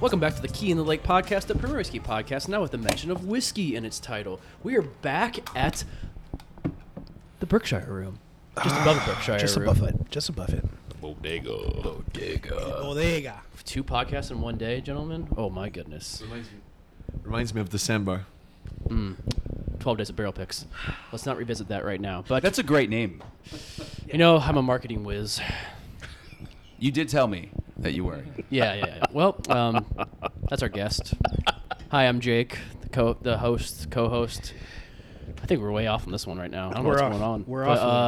Welcome back to the Key in the Lake podcast, the Premier Whiskey podcast, now with the mention of whiskey in its title. We are back at the Berkshire Room, just above the Berkshire room. Just Room. above it. Just above it. Bodega. Bodega. Two podcasts in one day, gentlemen. Oh my goodness. Reminds me, reminds me of December. Hmm. Twelve days of barrel picks. Let's not revisit that right now. But That's a great name. you know, I'm a marketing whiz. You did tell me that you were. Yeah, yeah. yeah. Well, um, that's our guest. Hi, I'm Jake, the co, the host, co-host. I think we're way off on this one right now. I don't know We're what's off. going on. We're but, off a little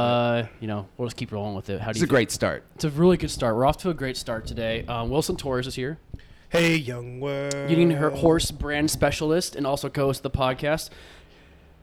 Uh, you know, we'll just keep rolling with it. How do It's you? a great start. It's a really good start. We're off to a great start today. Um, Wilson Torres is here, Hey, young world. eating her horse brand specialist and also co-host of the podcast.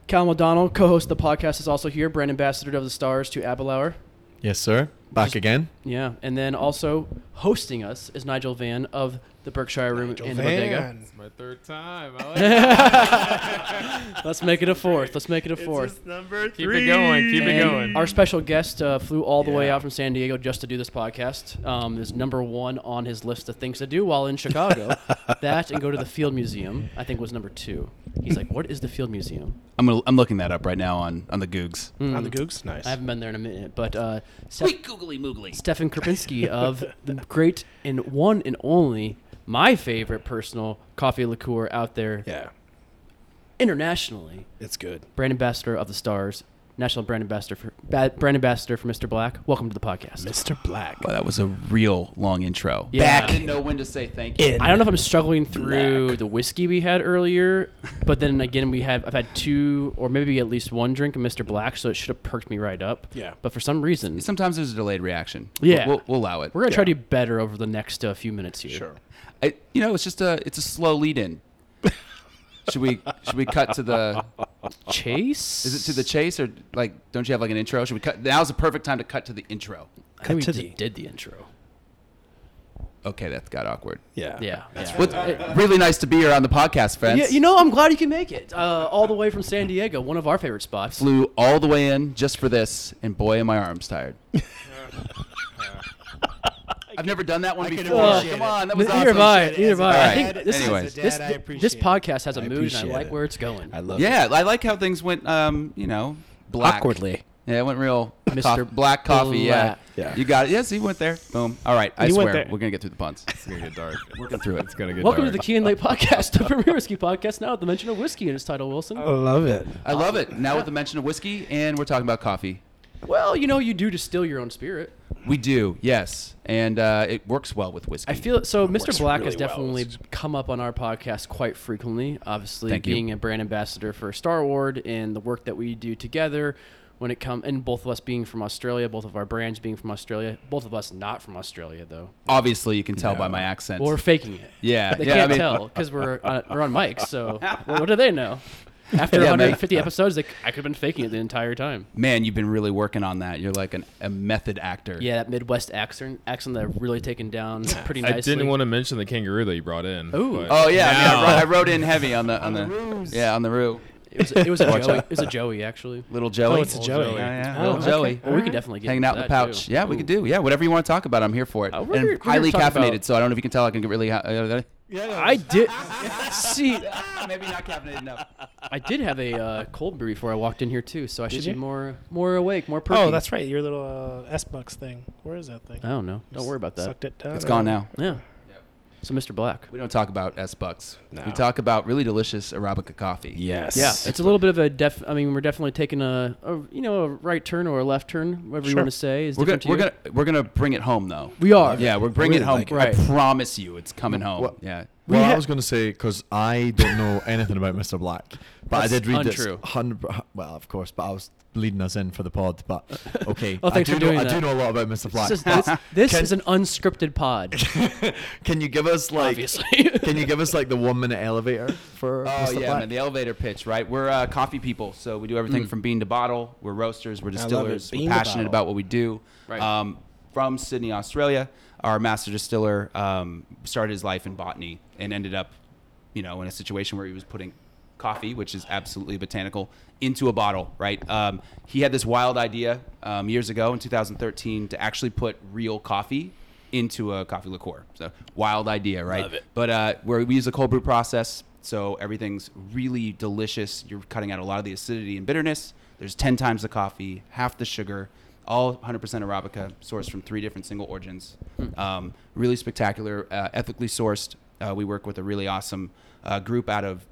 Cal O'Donnell, co-host of the podcast, is also here. Brand ambassador of the Stars to Abelauer. Yes, sir. Back Just- again. Yeah, and then also hosting us is Nigel Van of the Berkshire Room Nigel in the Bodega. Van. My third time. I like Let's make it a fourth. Let's make it a fourth. number three. Keep it going. Keep it going. Our special guest uh, flew all the way out from San Diego just to do this podcast. Um, is number one on his list of things to do while in Chicago. that and go to the Field Museum, I think, was number two. He's like, "What is the Field Museum?" I'm gonna, I'm looking that up right now on on the Googs. On the. Googs? Nice. I haven't been there in a minute, but uh, Steph- googly moogly. Stefan Krupinski of the great and one and only my favorite personal coffee liqueur out there yeah, internationally. it's good. Brand ambassador of the Stars, national brand ambassador for ba- brand ambassador for Mr. Black. Welcome to the podcast. Mr. Black. Well, that was a real long intro. Yeah. I didn't know when to say thank you. In I don't know if I'm struggling through the whiskey we had earlier, but then again we have I've had two or maybe at least one drink of Mr. Black, so it should have perked me right up. Yeah. But for some reason, Sometimes there's a delayed reaction. Yeah. We'll, we'll allow it. we're gonna try to do better over the next uh, few minutes here. Sure. I, you know, it's just a it's a slow lead in. should we should we cut to the Chase. is it to the chase or like don't you have like an intro? Should we cut? Now's the perfect time to cut to the intro. I think we Cut to did, the- did the intro. Okay, that got awkward. Yeah. Yeah. yeah. Well, really nice to be here on the podcast, friends. Yeah, you know, I'm glad you can make it. Uh, all the way from San Diego, one of our favorite spots. flew all the way in just for this, and boy, am my arms tired. I've never done that one I before. appreciate Come on, that was Neither have awesome. I. Appreciate it Neither as have a I. I think this, Anyways. this, As a I this it. podcast has a I mood, and I appreciate like it. where it's going. I love it. Yeah, I like how things went. Um, you know, black. Awkwardly. Yeah, it went real. Mr. Coff- black coffee. Yeah. Black. Yeah. You got it. Yes, he went there. Boom. All right. I He went swear, there. we're gonna get through the puns. It's gonna get dark. Working through it. It's gonna get Welcome to dark. the Key and Lake podcast, the premier whiskey podcast. Now with the mention of whiskey in its title, Wilson. I love it. I love it. Now with the mention of whiskey, and we're talking about coffee. Well, you know, you do distill your own spirit. We do, yes, and uh, it works well with whiskey. I feel so. Mr. works Black really has well. definitely come up on our podcast quite frequently. Obviously, Thank you. being a brand ambassador for Starward and the work that we do together. When it comes, and both of us being from Australia, both of our brands being from Australia, both of us not from Australia though. Obviously, you can tell by my accent. Well, we're faking it. yeah, They yeah. can't I mean, tell because we're on, we're on mics. So what do they know? After Yeah, man. 150 episodes, they, I could have been faking it the entire time. man, you've been really working on that. You're like an, a method actor. Yeah, that Midwest accent, accent that I've really taken down pretty nicely. I didn't want to mention the kangaroo that you brought in. Ooh. Oh yeah, I, mean, I, now- wrote, I wrote in heavy on the on the, yeah on the roo. It was, it was a Watch Joey. out. It was a Joey actually. Little Joey. Oh, it's a Joey. Yeah, yeah. Oh, Little okay. Joey. Well, we could definitely get Hanging out in into the that, pouch. too. Yeah, we Ooh. could do. Yeah, whatever you want to talk about, I'm here for it. Uh, we're- we're gonna highly talk caffeinated, about- so I don't know if you can tell I can get really. Uh, Yeah. I did see. maybe not caffeinated enough. I did have a uh, cold brew before I walked in here too, so I should you? be more more awake, more perky. Oh, that's right. Your little uh, S Bucks thing. Where is that thing? I don't know. Don't worry about that. Sucked it down. It's or- gone now. Yeah. So, Mr. Black. We don't talk about S bucks. No. We talk about really delicious arabica coffee. Yes. Yeah, it's a little bit of a def. I mean, we're definitely taking a, a you know a right turn or a left turn, whatever you want to say. Is We're gonna different we're gonna we're gonna bring it home though. We are. Yeah, we're bringing it home. like. Right. I promise you, it's coming home. What- Yeah. Well, ha- I was going to say because I don't know anything about Mr. Black, but That's I did read untrue. this. Hundred, well, of course, but I was leading us in for the pod. But okay, Oh, thanks I do for know, doing I do know a lot about Mr. Black. This, is, this, this Can- is an unscripted pod, can you give us like? obviously. Can you give us like the one minute elevator for Oh Mr. yeah, Black? man, the elevator pitch, right? We're uh, coffee people, so we do everything Mm. from bean to bottle. We're roasters, we're distillers, we're passionate about what we do. Right. Um, from Sydney, Australia, our master distiller um, started his life in botany and ended up, you know, in a situation where he was putting coffee, which is absolutely botanical, into a bottle, right? Um, he had this wild idea um, years ago in 2013 to actually put real coffee into a coffee liqueur. So wild idea, right? Love it. But uh, where we use a cold brew process, so everything's really delicious. You're cutting out a lot of the acidity and bitterness. There's 10 times the coffee, half the sugar, all 100% Arabica, sourced from three different single origins. Um, really spectacular, uh, ethically sourced. Uh, we work with a really awesome uh, group out of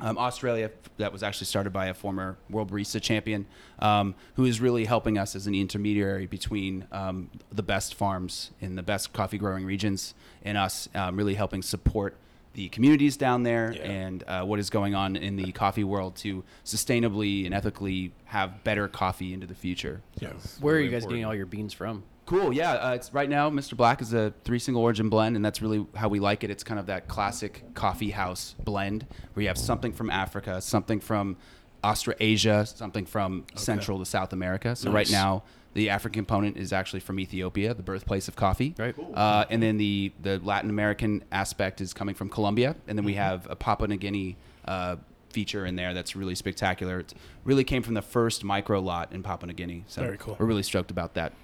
um, Australia that was actually started by a former world barista champion um, who is really helping us as an intermediary between um, the best farms in the best coffee growing regions and us um, really helping support the communities down there Yeah. and uh, what is going on in the coffee world to sustainably and ethically have better coffee into the future. Yeah. Where are you guys getting all your beans from? Cool. Yeah. Uh, it's right now. Mr. Black is a three single origin blend, and that's really how we like it. It's kind of that classic coffee house blend where you have something from Africa, something from Australasia, something from Central to South America. So right now, the African component is actually from Ethiopia, the birthplace of coffee. Right. Uh, and then the the Latin American aspect is coming from Colombia, and then we have a Papua New Guinea. Uh, feature in there that's really spectacular it really came from the first micro lot in papua new guinea so Very cool. we're really stoked about that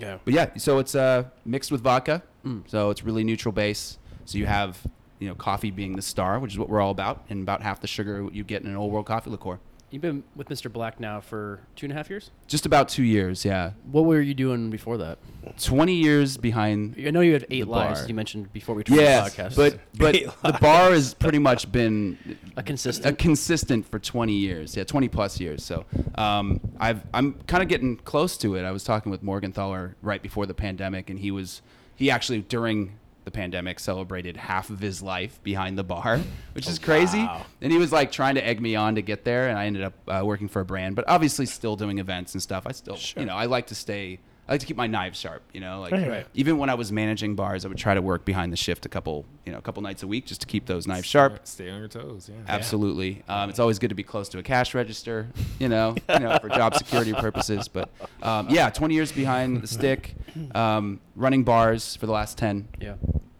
Yeah. but yeah, so it's uh, mixed with vodka, Mm. so it's really neutral base. So you have you know coffee being the star, which is what we're all about, and about half the sugar you get in an old world coffee liqueur. You've been with Mr. Black now for two and a half years. Just about two years, yeah. What were you doing before that? Twenty years behind. I know you had eight The lives bar. you mentioned before we turned Yeah, the podcast. but but Eight the bar has pretty much been a consistent a consistent. consistent for 20 years. Yeah, 20 plus years. So um, I've I'm kind of getting close to it. I was talking with Morgan Thaler right before the pandemic, and he was he actually during the pandemic celebrated half of his life behind the bar, which is crazy. wow. And he was like trying to egg me on to get there, and I ended up uh, working for a brand, but obviously still doing events and stuff. I still, Sure. you know, I like to stay. I like to keep my knives sharp, you know. Like Right, right. even when I was managing bars, I would try to work behind the shift a couple, you know, a couple nights a week just to keep those knives sharp. Stay on your toes. Yeah. Absolutely. Um, it's always good to be close to a cash register, you know, you know, for job security purposes. But um, yeah, 20 years behind the stick, um, running bars for the last 10 yeah.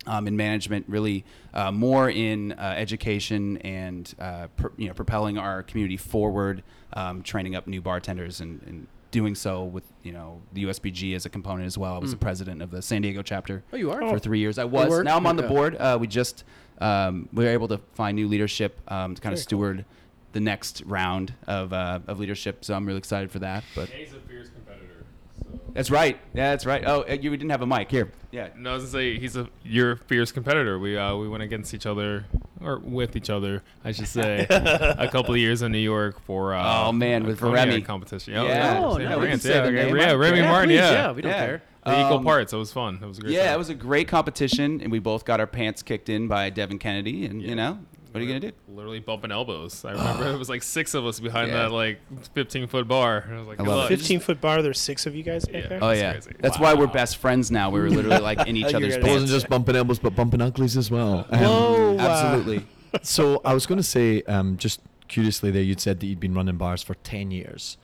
um, in management, really uh, more in uh, education and uh, pr- you know propelling our community forward, um, training up new bartenders and, and doing so with you know the USBG as a component as well. I was the president of the San Diego chapter Oh, you are. for three years. I was. Now I'm on the Okay. board. Uh, we just um, we were able to find new leadership um, to kind of Very cool. steward the next round of uh, of leadership. So I'm really excited for that. But He's a fierce competitor. So. That's right. Yeah, that's right. Oh, uh, you didn't have a mic here. Yeah. No, I was gonna say he's a you're fierce competitor. We uh we went against each other or with each other, I should say, a couple of years in New York for uh, Oh, man, with cognac Remy. competition. Yeah. Oh, yeah, yeah, we can France, say yeah, okay, yeah. Remy Yeah, Martin, please, yeah, yeah, we don't Yeah. care. The equal Um, parts. It was fun. It was a great. Yeah, time. it was a great competition, and we both got our pants kicked in by Devin Kennedy. And Yeah. you know, what are you gonna do? Literally bumping elbows. I remember it was like six of us behind Yeah. that like 15 foot bar. I was like, I good love it. luck. 15 foot bar. There's six of you guys back Yeah. there. Oh That's yeah, crazy. that's why we're best friends now. We were literally like in each other's gonna- It wasn't just bumping elbows, but bumping uglies as well. Um, Whoa. Absolutely. so I was going to say, um, just curiously, there you'd said that you'd been running bars for ten years,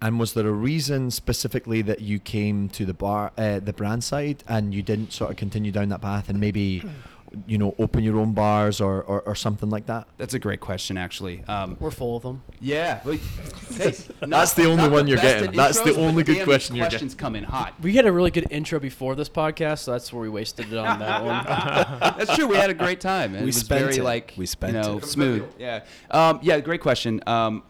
and was there a reason specifically that you came to the bar, uh, the brand side, and you didn't sort of continue down that path and maybe, you know, open your own bars or, or, or something like that? That's a great question, actually. Um, We're full of them. yeah, but, hey, That's the only not one you're getting. in That's the only good damn, question you're getting. questions come in hot. We had a really good intro before this podcast, so that's where we wasted it on that one. That's true. We had a great time. and We it was spent very it. like We spent you know it. smooth. Yeah. Um, yeah. Great question. Um,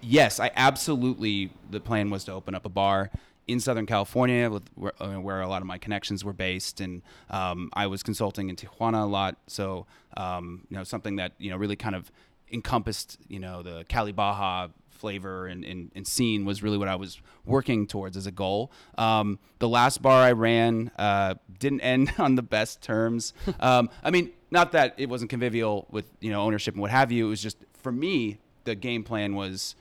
yes, I absolutely. The plan was to open up a bar in Southern California, with where, uh, where a lot of my connections were based, and um, I was consulting in Tijuana a lot. So um, you know something that you know really kind of encompassed you know the Cali Baja flavor and, and, and scene was really what I was working towards as a goal. Um, the last bar I ran uh, didn't end on the best terms. Um, I mean, not that it wasn't convivial with you know ownership and what have you. It was just for me the game plan was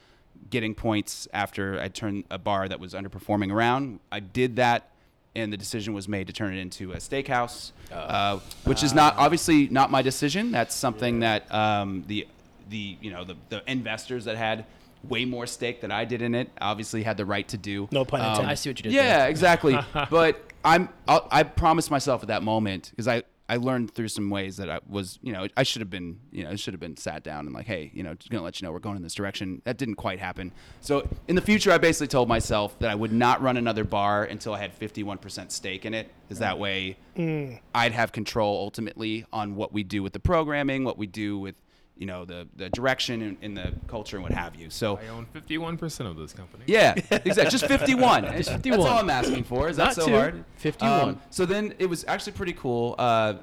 getting points after I turned a bar that was underperforming around. I did that. And the decision was made to turn it into a steakhouse, uh, which is not obviously not my decision. That's something that um, the the you know the, the investors that had way more stake than I did in it obviously had the right to do. No pun intended. I see what you did Yeah, there. exactly. but I'm I'll, I promised myself at that moment because I I learned through some ways that I was, you know, I should have been, you know, I should have been sat down and like, hey, you know, just gonna let you know we're going in this direction. That didn't quite happen. So in the future, I basically told myself that I would not run another bar until I had 51% stake in it, because that mm. way mm. I'd have control ultimately on what we do with the programming, what we do with, you know, the the direction and, and the culture and what have you. So I own 51% of this company. yeah, exactly. Just 51. Just That's all I'm asking for. Is that so two, hard? 51. Um, so then it was actually pretty cool. Uh,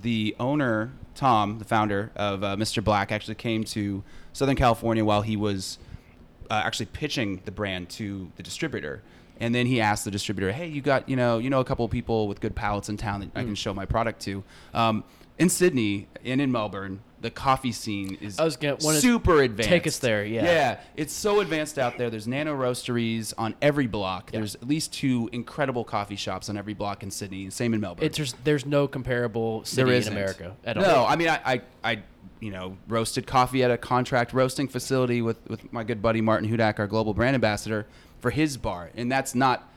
the owner, Tom, the founder of uh, Mr. Black, actually came to Southern California while he was uh, actually pitching the brand to the distributor. And then he asked the distributor, "Hey, you got you know you know a couple of people with good palates in town that I can Mm. show my product to." Um, in Sydney and in Melbourne, the coffee scene is I was gonna- super advanced. take us there, yeah. Yeah, it's so advanced out there. There's nano roasteries on every block. There's at least two incredible coffee shops on every block in Sydney. Same in Melbourne. It's just there's no comparable city there in. America at no, all. I mean, I, I, I, you know, roasted coffee at a contract roasting facility with, with my good buddy Martin Hudak, our global brand ambassador, for his bar. And that's not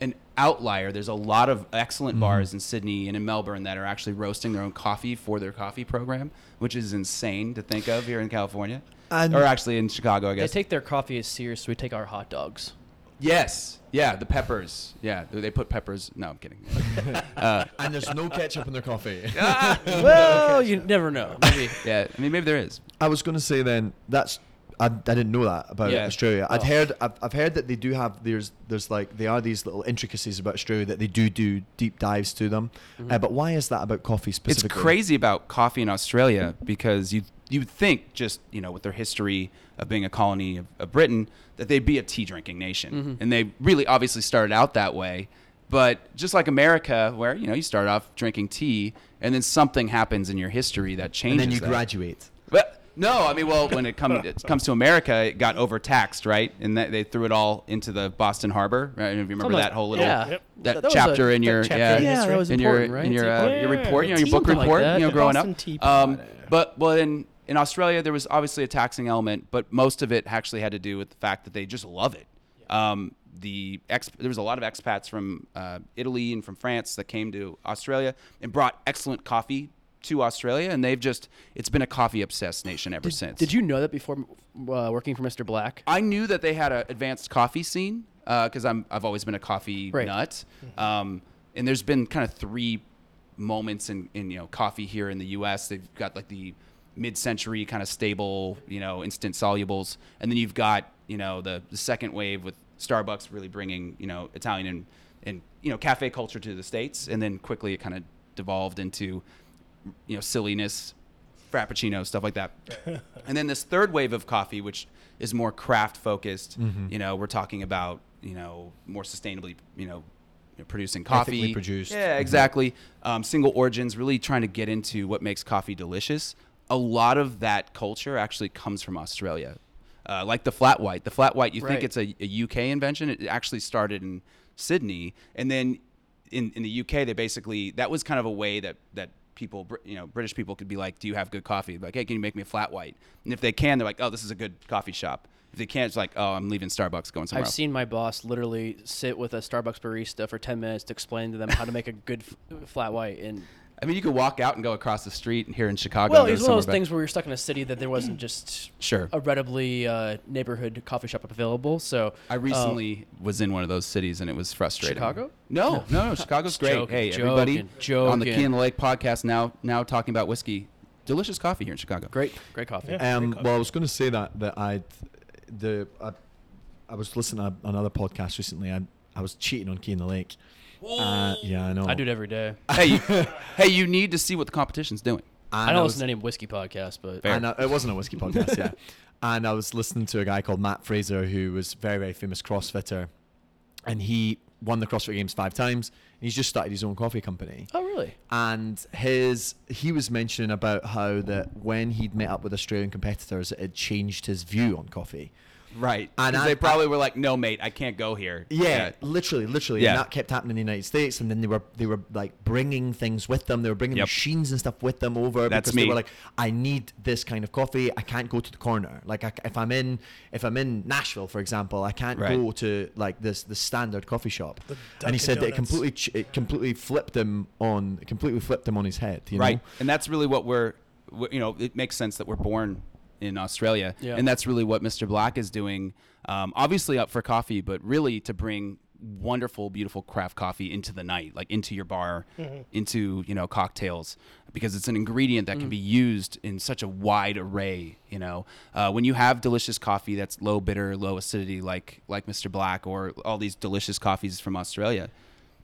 an outlier. There's a lot of excellent bars in Sydney and in Melbourne that are actually roasting their own coffee for their coffee program, which is insane to think of here in California. And- or actually in Chicago, I guess. They take their coffee as serious as we take our hot dogs. yes. Yeah, the peppers. Yeah, they put peppers. No, I'm kidding. uh, and there's no ketchup in their coffee. well, you never know. Maybe yeah, I mean, maybe there is. I was going to say then that's I, I didn't know that about Yeah. Australia. I'd Oh. heard I've, I've heard that they do have there's there's like there are these little intricacies about Australia that they do do deep dives to them. Uh, but why is that about coffee specifically? It's crazy about coffee in Australia because you you would think just you know with their history of being a colony of, of Britain that they'd be a tea drinking nation, and they really obviously started out that way. But just like America, where you know you start off drinking tea, and then something happens in your history that changes. And then you that. graduate. But no, I mean, well, when it comes it comes to America, it got overtaxed, right? And that they threw it all into the Boston Harbor. Right? If you remember Something that like- whole little yeah. Yep. that, That was chapter a- in that your chapter yeah, in Yeah, that history. was in your important, right? in your uh, Yeah. your report, you know, your book Something like report, that. you know, The growing Boston up. Teapot. Um, but well, in in Australia, there was obviously a taxing element, but most of it actually had to do with the fact that they just love it. Um, the ex- there was a lot of expats from uh, Italy and from France that came to Australia and brought excellent coffee to Australia, and they've just it's been a coffee obsessed nation ever since. Did you know that before uh, working for Mr. Black? I knew that they had an advanced coffee scene because I'm I've always been a coffee Right. nut, um, and there's been kind of three moments in, in you know coffee here in the U.S. They've got like the mid-century kind of stable you know instant solubles, and then you've got you know the the second wave with Starbucks really bringing you know Italian and and you know cafe culture to the states, and then quickly it kind of devolved into you know silliness frappuccino stuff like that. And then this third wave of coffee which is more craft focused you know we're talking about you know more sustainably you know producing coffee. Ethically produced. yeah exactly. Um, single origins really trying to get into what makes coffee delicious. A lot of that culture actually comes from australia. Uh, like the flat white. The flat white you Right. think it's a, a uk invention? It actually started in sydney. And then in, in the uk they basically that was kind of a way that that people you know british people could be like do you have good coffee? Like hey can you make me a flat white? And if they can they're like oh this is a good coffee shop. If they can't it's like oh i'm leaving starbucks going somewhere I've else. seen my boss literally sit with a Starbucks barista for 10 minutes to explain to them how to make a good f- flat white. And i mean you could walk out and go across the street here in chicago well, and go it was one of those back- things where you're stuck in a city that there wasn't just Sure. a readily uh, neighborhood coffee shop available. So I uh, recently was in one of those cities and it was frustrating. Chicago? No, no, no. Chicago's great. Joking, hey, everybody joking, on the. Key in the Lake podcast now now talking about whiskey. Delicious coffee here in Chicago. great, great coffee. Yeah. Um, Great well, I was going to say that that I, the I, I was listening to another podcast recently. I I was cheating on Key in the Lake. Uh, yeah, I know. I do it every day. hey, you, hey, you need to see what the competition's doing. And I don't was- listen to any whiskey podcasts, but Fair. And I, it wasn't a whiskey podcast, yeah. And I was listening to a guy called Matt Fraser, who was very, very famous CrossFitter, and he won the CrossFit Games five times. And he's just started his own coffee company. oh really? And his he was mentioning about how that when he'd met up with Australian competitors, it had changed his view on coffee. Right. And And I- they probably were like, "No, mate, I can't go here." Yeah, literally, literally, Yeah. and that kept happening in the United States. And then they were they were like bringing things with them. They were bringing Yep. machines and stuff with them over That's because they me. were like, I need this kind of coffee. I can't go to the corner. Like I, if I'm in if I'm in Nashville, for example, I can't Right. go to like this the standard coffee shop. And he Dunkin' said that it completely ch- it completely flipped him on completely flipped him on his head. You right. know? And that's really what we're, wh- you know, it makes sense that we're born in Australia, Yeah. and that's really what Mr. Black is doing. Um, obviously up for coffee, but really to bring wonderful, beautiful craft coffee into the night, like into your bar, into you know cocktails, because it's an ingredient that can be used in such a wide array. You know, uh, when you have delicious coffee that's low bitter, low acidity, like like Mr. Black or all these delicious coffees from Australia.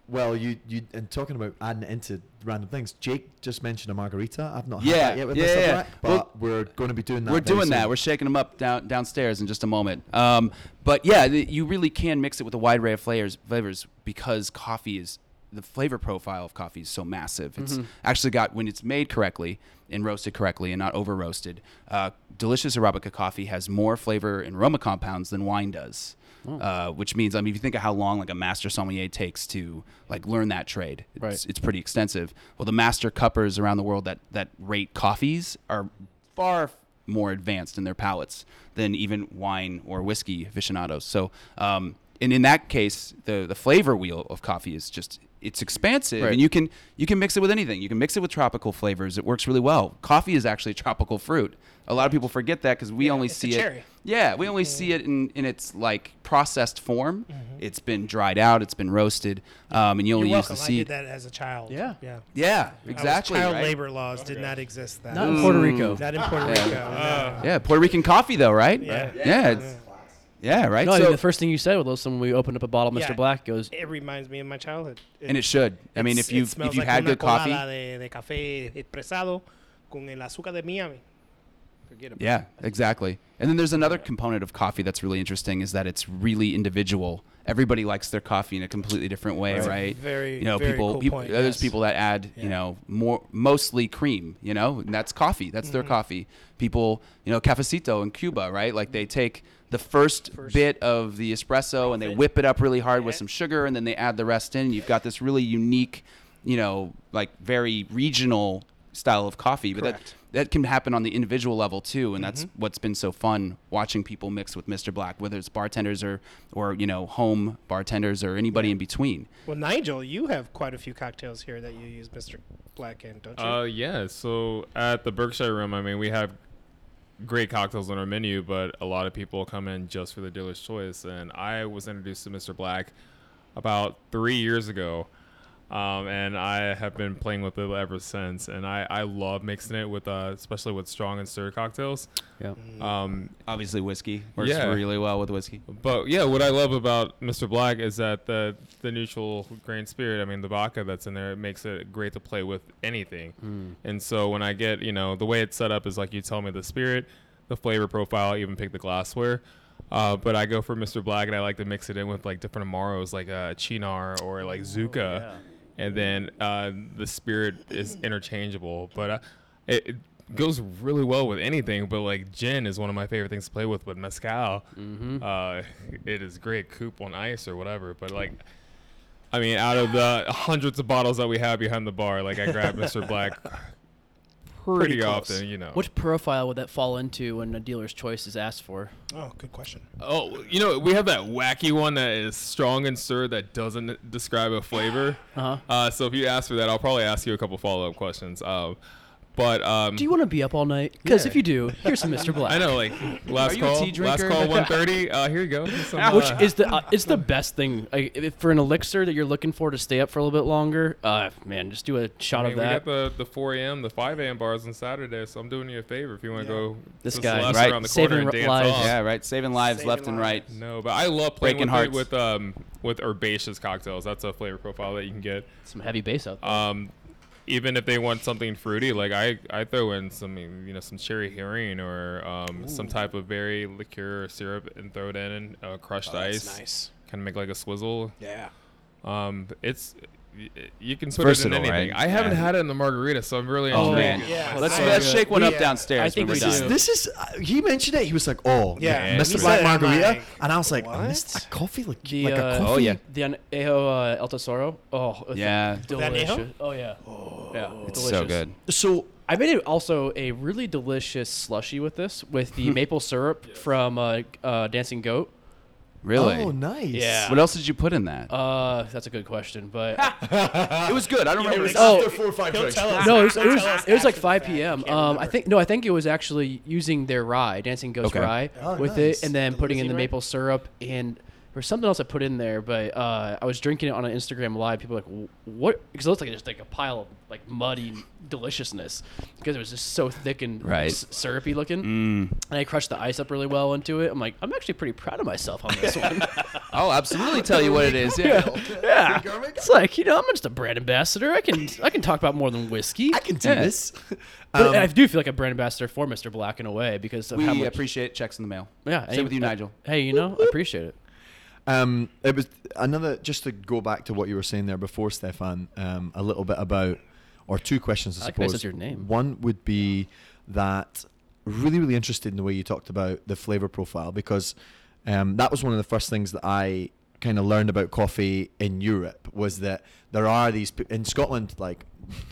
Well, you you and talking about adding into random things. Jake just mentioned a margarita. I've not had that yet with yeah, yeah. Black, but Well, we're going to be doing that. We're doing that. We're shaking them up down downstairs in just a moment. Um, but yeah, you really can mix it with a wide array of flavors, flavors because coffee is the flavor profile of coffee is so massive. It's actually got when it's made correctly and roasted correctly and not over roasted. Uh, delicious arabica coffee has more flavor and aroma compounds than wine does. Uh, which means, I mean, if you think of how long like a master sommelier takes to like learn that trade, it's, Right. it's pretty extensive. Well, the master cuppers around the world that that rate coffees are far more advanced in their palates than even wine or whiskey aficionados. So, um, and in that case, the the flavor wheel of coffee is just it's expansive, Right. and you can you can mix it with anything. You can mix it with tropical flavors. It works really well. Coffee is actually a tropical fruit. A lot of people forget that because we Yeah, only it's a see it. cherry. Yeah, we only see it in, in its like processed form. Mm-hmm. It's been dried out. It's been roasted, um, and you only You're use welcome. the I seed. did that as a child. Yeah. Yeah. Yeah, exactly. child right? labor laws did not exist then. Not in Puerto. Rico. Not in Puerto Yeah. Rico. Yeah, Puerto Rican coffee though, right? Yeah. Yeah, it's, yeah, right. No, I mean, the first thing you said was when we opened up a bottle, of Mr. Yeah. Black goes, It reminds me of my childhood. and it should. I mean, it's- if you it smells if you like had una good coffee, De, de café expresado con el azúcar de Miami. Forget about yeah, exactly. And then there's another component of coffee that's really interesting is that it's really individual. Everybody likes their coffee in a completely different way, That's a right? very, you know, very people, cool people point, there's yes. people that add, you Yeah. know, more mostly cream, you know, and that's coffee. That's Mm-hmm. their coffee. People, you know, cafecito in Cuba, right? Like they take the first, First- bit of the espresso and they whip it up really hard with some sugar and then they add the rest in. You've got this really unique, you know, like very regional style of coffee, but that Correct. that can happen on the individual level too, and that's Mm-hmm. what's been so fun watching people mix with Mr. Black, whether it's bartenders or or you know home bartenders or anybody in between. Well, Nigel, you have quite a few cocktails here that you use Mr. Black in, don't you? Uh, yeah. So at the Berkshire Room, I mean, we have great cocktails on our menu, but a lot of people come in just for the dealer's choice. And I was introduced to Mr. Black about three years ago. Um, and I have been playing with it ever since. And I, I love mixing it with, uh, especially with strong and stirred cocktails. yeah. Um, Obviously, whiskey works Yeah. really well with whiskey. But yeah, what I love about Mr. Black is that the the neutral grain spirit. I mean, the vodka that's in there it makes it great to play with anything. And so when I get you know the way it's set up is like you tell me the spirit, the flavor profile, even pick the glassware. Uh, but I go for Mr. Black and I like to mix it in with like different amaros like uh, Cynar or like Zucca, and then uh, the spirit is interchangeable. But uh, it, it goes really well with anything. But like gin is one of my favorite things to play with. But mezcal, uh, it is great. Coupe on ice or whatever. But like, I mean, out of the hundreds of bottles that we have behind the bar, like I grab Mr. Black pretty, Pretty close. often. You know. Which profile would that fall into when a dealer's choice is asked for? oh, good question. Oh, you know, we have that wacky one that is strong and stirred that doesn't describe a flavor. Uh-huh. Uh, so if you ask for that, I'll probably ask you a couple follow up questions. Um, but um, Do you want to be up all night? Because Yeah. if you do, here's some Mr. Black. I know, like last Are you a call, tea last call, one thirty. Uh, here you go. Some, Which uh, is the uh, it's the best thing like, if for an elixir that you're looking for to stay up for a little bit longer. Uh, man, just do a shot I mean, of we that. got the, the 4 a.m., the 5 a.m. bars on Saturday, so I'm doing you a favor if you want to Yeah. go This guy, right, around the saving corner and r- dance lives. off. Yeah, right. Saving lives Saving left and right. No, but I love playing Breaking with hearts. with um with herbaceous cocktails. That's a flavor profile that you can get. some heavy bass out there. Um, even if they want something fruity, like I, I throw in some, you know, some cherry Heering or um, some type of berry liqueur or syrup and throw it in uh, crushed Oh, ice. nice. Kind of make like a swizzle. Yeah. Um, it's you can put versatile, it in anything. right? I haven't Yeah. had it in the margarita, so I'm really Oh intrigued. man, Yeah. let's I- let's shake one up Yeah. downstairs I think when we we're do. done. This is uh, he mentioned it. He was like, "Oh, Yeah. Mr. He Black said, Margarita," like, and I was like, "What?" "Mr. a coffee like, The like a uh, coffee." Oh, yeah. the anejo uh, el tesoro. Oh, Yeah. delicious. Oh yeah, yeah, it's so good. So I made it also a really delicious slushy with this, with the maple syrup from uh, uh, Dancing Goat. Really? Oh, nice. Yeah. What else did you put in that? Uh, that's a good question, but it was good. I don't remember. was- the- Oh. or five drinks. no, it was, it was, it was like 5 p.m. Can't Um, I think no, I think it was actually using their rye, Dancing Goat Okay. rye, Oh, with nice. it, and then The putting in the rye? maple syrup and there was something else I put in there, but uh, I was drinking it on an Instagram live. People were like, what? Because it looks like just like a pile of like muddy deliciousness because it was just so thick and Right. s- syrupy looking. Mm. And I crushed the ice up really well into it. I'm like, I'm actually pretty proud of myself on this one. I'll absolutely tell you what it is. Yeah. yeah, it's like you know, I'm just a brand ambassador. I can I can talk about more than whiskey. I can do Yeah. this. But Um, I do feel like a brand ambassador for Mr. Black in a way because of how We much. appreciate checks in the mail. yeah, Same with you, Nigel. Hey, you know, I appreciate it. Um, it was another just to go back to what you were saying there before, Stefan. Um, a little bit about, or two questions, I I like suppose. your name. One would be that really, really interested in the way you talked about the flavor profile because um, that was one of the first things that I kind of learned about coffee in Europe was that there are these in Scotland like.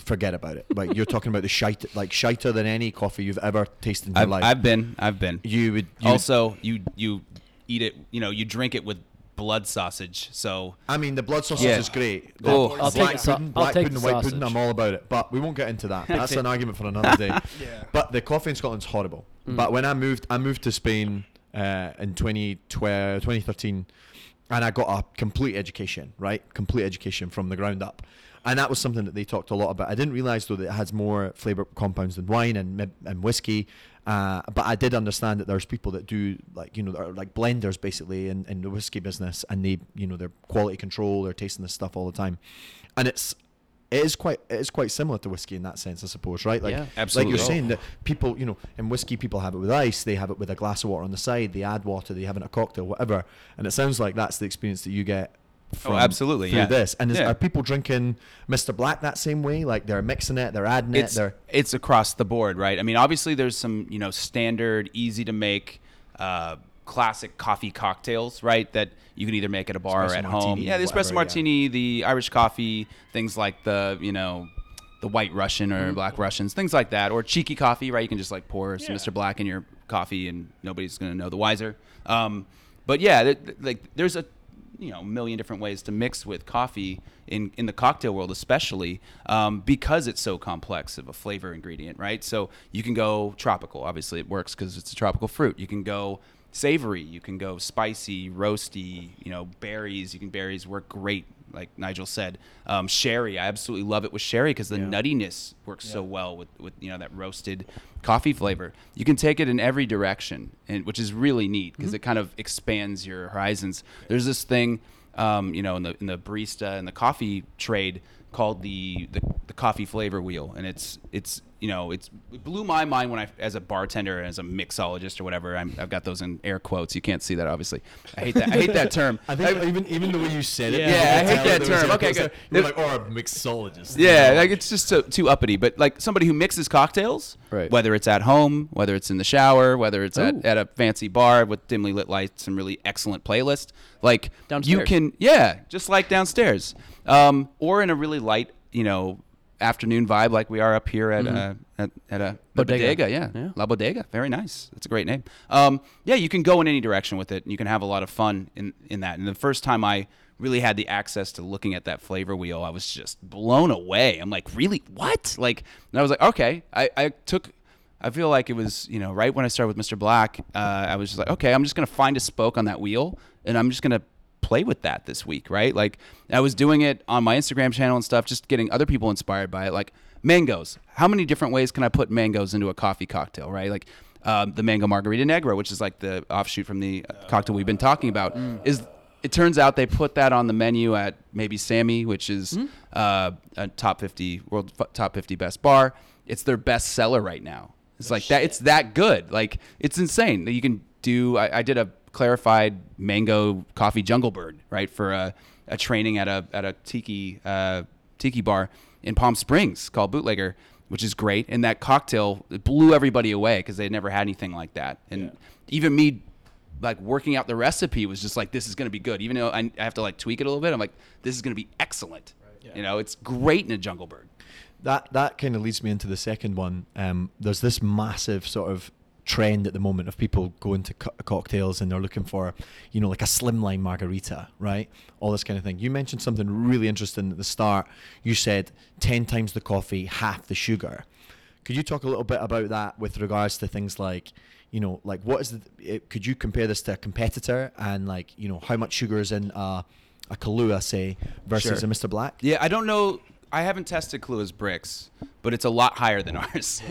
Forget about it. Like you're talking about the shite, like shiter than any coffee you've ever tasted in your I've, life. I've been. I've been. you would you would- also, you you eat it. You know, you drink it with blood sausage. So I mean, the blood sausage Yeah. is great. The Oh. I'll black take the sau- pudding, I'll black take pudding, the white pudding. sausage. I'm all about it, but we won't get into that. That's an argument for another day. Yeah. But the coffee in Scotland's horrible. But when I moved, I moved to Spain uh, in 2012, 2013, and I got a complete education, right? Complete education from the ground up. And that was something that they talked a lot about. I didn't realize though that it has more flavor compounds than wine and and whiskey. Uh, but I did understand that there's people that do like you know are like blenders basically in, in the whiskey business, and they you know they're quality control, they're tasting this stuff all the time, and it's it is quite it is quite similar to whiskey in that sense, I suppose, right? Like Yeah. like you're saying that people, you know, in whiskey people have it with ice, they have it with a glass of water on the side, they add water, they have it in a cocktail, whatever. And it sounds like that's the experience that you get from Oh, absolutely, through yeah. this. And is, Yeah. are people drinking Mr. Black that same way? Like they're mixing it, they're adding it's it, they're it's across the board, right? I mean, obviously there's some you know standard, easy to make, uh, classic coffee cocktails, right? That you can either make at a bar Espresso or at home. Yeah, the espresso whatever, yeah. martini, the Irish coffee, things like the you know. The white Russian Mm-hmm. or black Russians, things like that, or cheeky coffee, right? You can just like pour some Yeah. Mr. Black in your coffee, and nobody's gonna know the wiser. Um, but yeah, th- th- like there's a you know million different ways to mix with coffee in in the cocktail world especially um, because it's so complex of a flavor ingredient right? So you can go tropical obviously it works because it's a tropical fruit. You can go savory. You can go spicy roasty you know berries. You can berries work great like Nigel said. Um, sherry I absolutely love it with sherry because the Yeah. nuttiness works so well with with you know that roasted coffee flavor. You can take it in every direction and which is really neat because it kind of expands your horizons. There's this thing um, you know in the in the barista and the coffee trade called the, the the coffee flavor wheel and it's it's you know it's it blew my mind when I as a bartender as a mixologist or whatever I'm, I've got those in air quotes you can't see that obviously I hate that I hate that term I think even even the way you said it, Yeah. Yeah, I hate that term. Okay, good. You're like, or a mixologist. Yeah, like it's just so, too uppity. But like somebody who mixes cocktails, Right. whether it's at home, whether it's in the shower, whether it's Ooh. at, at a fancy bar with dimly lit lights and really excellent playlist, like downstairs. you can, yeah, just like downstairs, um, or in a really light, you know, afternoon vibe like we are up here at uh, at, at a Bodega. bodega, yeah. Yeah. La Bodega, very nice. That's a great name. Um, yeah, you can go in any direction with it, and you can have a lot of fun in in that. And the first time I really had the access to looking at that flavor wheel, I was just blown away. I'm like, really, what? Like, and I was like, okay. I, I took. I feel like it was, you know, right when I started with Mr. Black, uh, I was just like, okay, I'm just gonna find a spoke on that wheel, and I'm just gonna play with that this week, right? Like I was doing it on my Instagram channel and stuff, just getting other people inspired by it. Like mangoes. How many different ways can I put mangoes into a coffee cocktail, right? Like um, the mango margarita negra, which is like the offshoot from the uh, cocktail we've been talking about, is it turns out they put that on the menu at maybe Sammy, which is uh, a top 50 world top 50 best bar. It's their best seller right now. It's like that. It's that good. Like it's insane that you can do. I, I did a clarified mango coffee jungle bird, right, for a, a training at a at a tiki uh, tiki bar in Palm Springs called Bootlegger, which is great. And that cocktail it blew everybody away because they had never had anything like that. And even me, like working out the recipe was just like, this is going to be good. Even though I, I have to like tweak it a little bit, I'm like, this is going to be excellent. right You know, it's great in a jungle bird. that that kind of leads me into the second one. Um, there's this massive sort of trend at the moment of people going to co- cocktails and they're looking for, you know, like a slimline margarita, right? All this kind of thing. You mentioned something really interesting at the start. You said ten times the coffee, half the sugar. Could you talk a little bit about that with regards to things like, you know, like what is the? It, could you compare this to a competitor and like, you know, how much sugar is in a, a Kahlua, say, versus Sure. a Mr. Black? Yeah, I don't know. I haven't tested Kahlua's Brix, but it's a lot higher than ours.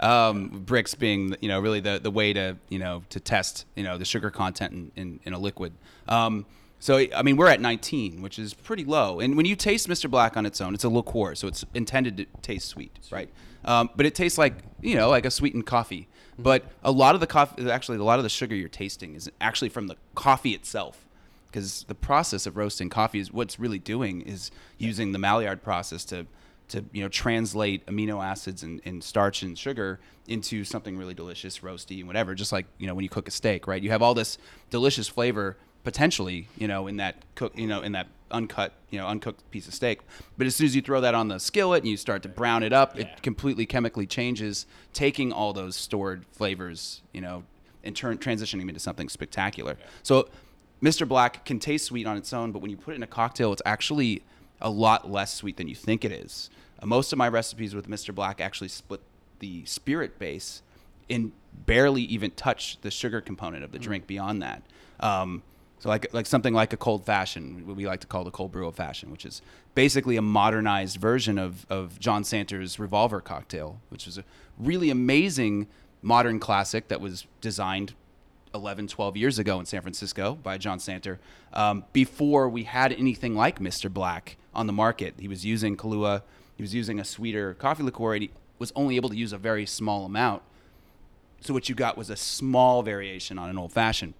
um, Brix being, you know, really the, the way to, you know, to test, you know, the sugar content in, in, in a liquid. Um, so, I mean, we're at 19, which is pretty low. And when you taste Mr. Black on its own, it's a liqueur, so it's intended to taste sweet, right? Um, but it tastes like, you know, like a sweetened coffee. But a lot of the coffee, actually, a lot of the sugar you're tasting is actually from the coffee itself because the process of roasting coffee is what's really doing is using the Maillard process to to you know translate amino acids and, and starch and sugar into something really delicious, roasty and whatever. Just like you know when you cook a steak, right? You have all this delicious flavor potentially, you know, in that cook, you know, in that uncut, you know, uncooked piece of steak. But as soon as you throw that on the skillet and you start to brown it up, it completely chemically changes, taking all those stored flavors, you know, and turn transitioning them into something spectacular. So Mr. Black can taste sweet on its own, but when you put it in a cocktail, it's actually a lot less sweet than you think it is. Uh, most of my recipes with Mr. Black actually split the spirit base and barely even touch the sugar component of the drink beyond that. Um, so like like something like a cold fashion, what we like to call the cold brew of fashion, which is basically a modernized version of, of Jon Santer's Revolver cocktail, which was a really amazing modern classic that was designed 11, 12 years ago in San Francisco by Jon Santer. Um, before we had anything like Mr. Black on the market, he was using Kahlua, he was using a sweeter coffee liqueur, and he was only able to use a very small amount. So what you got was a small variation on an old fashioned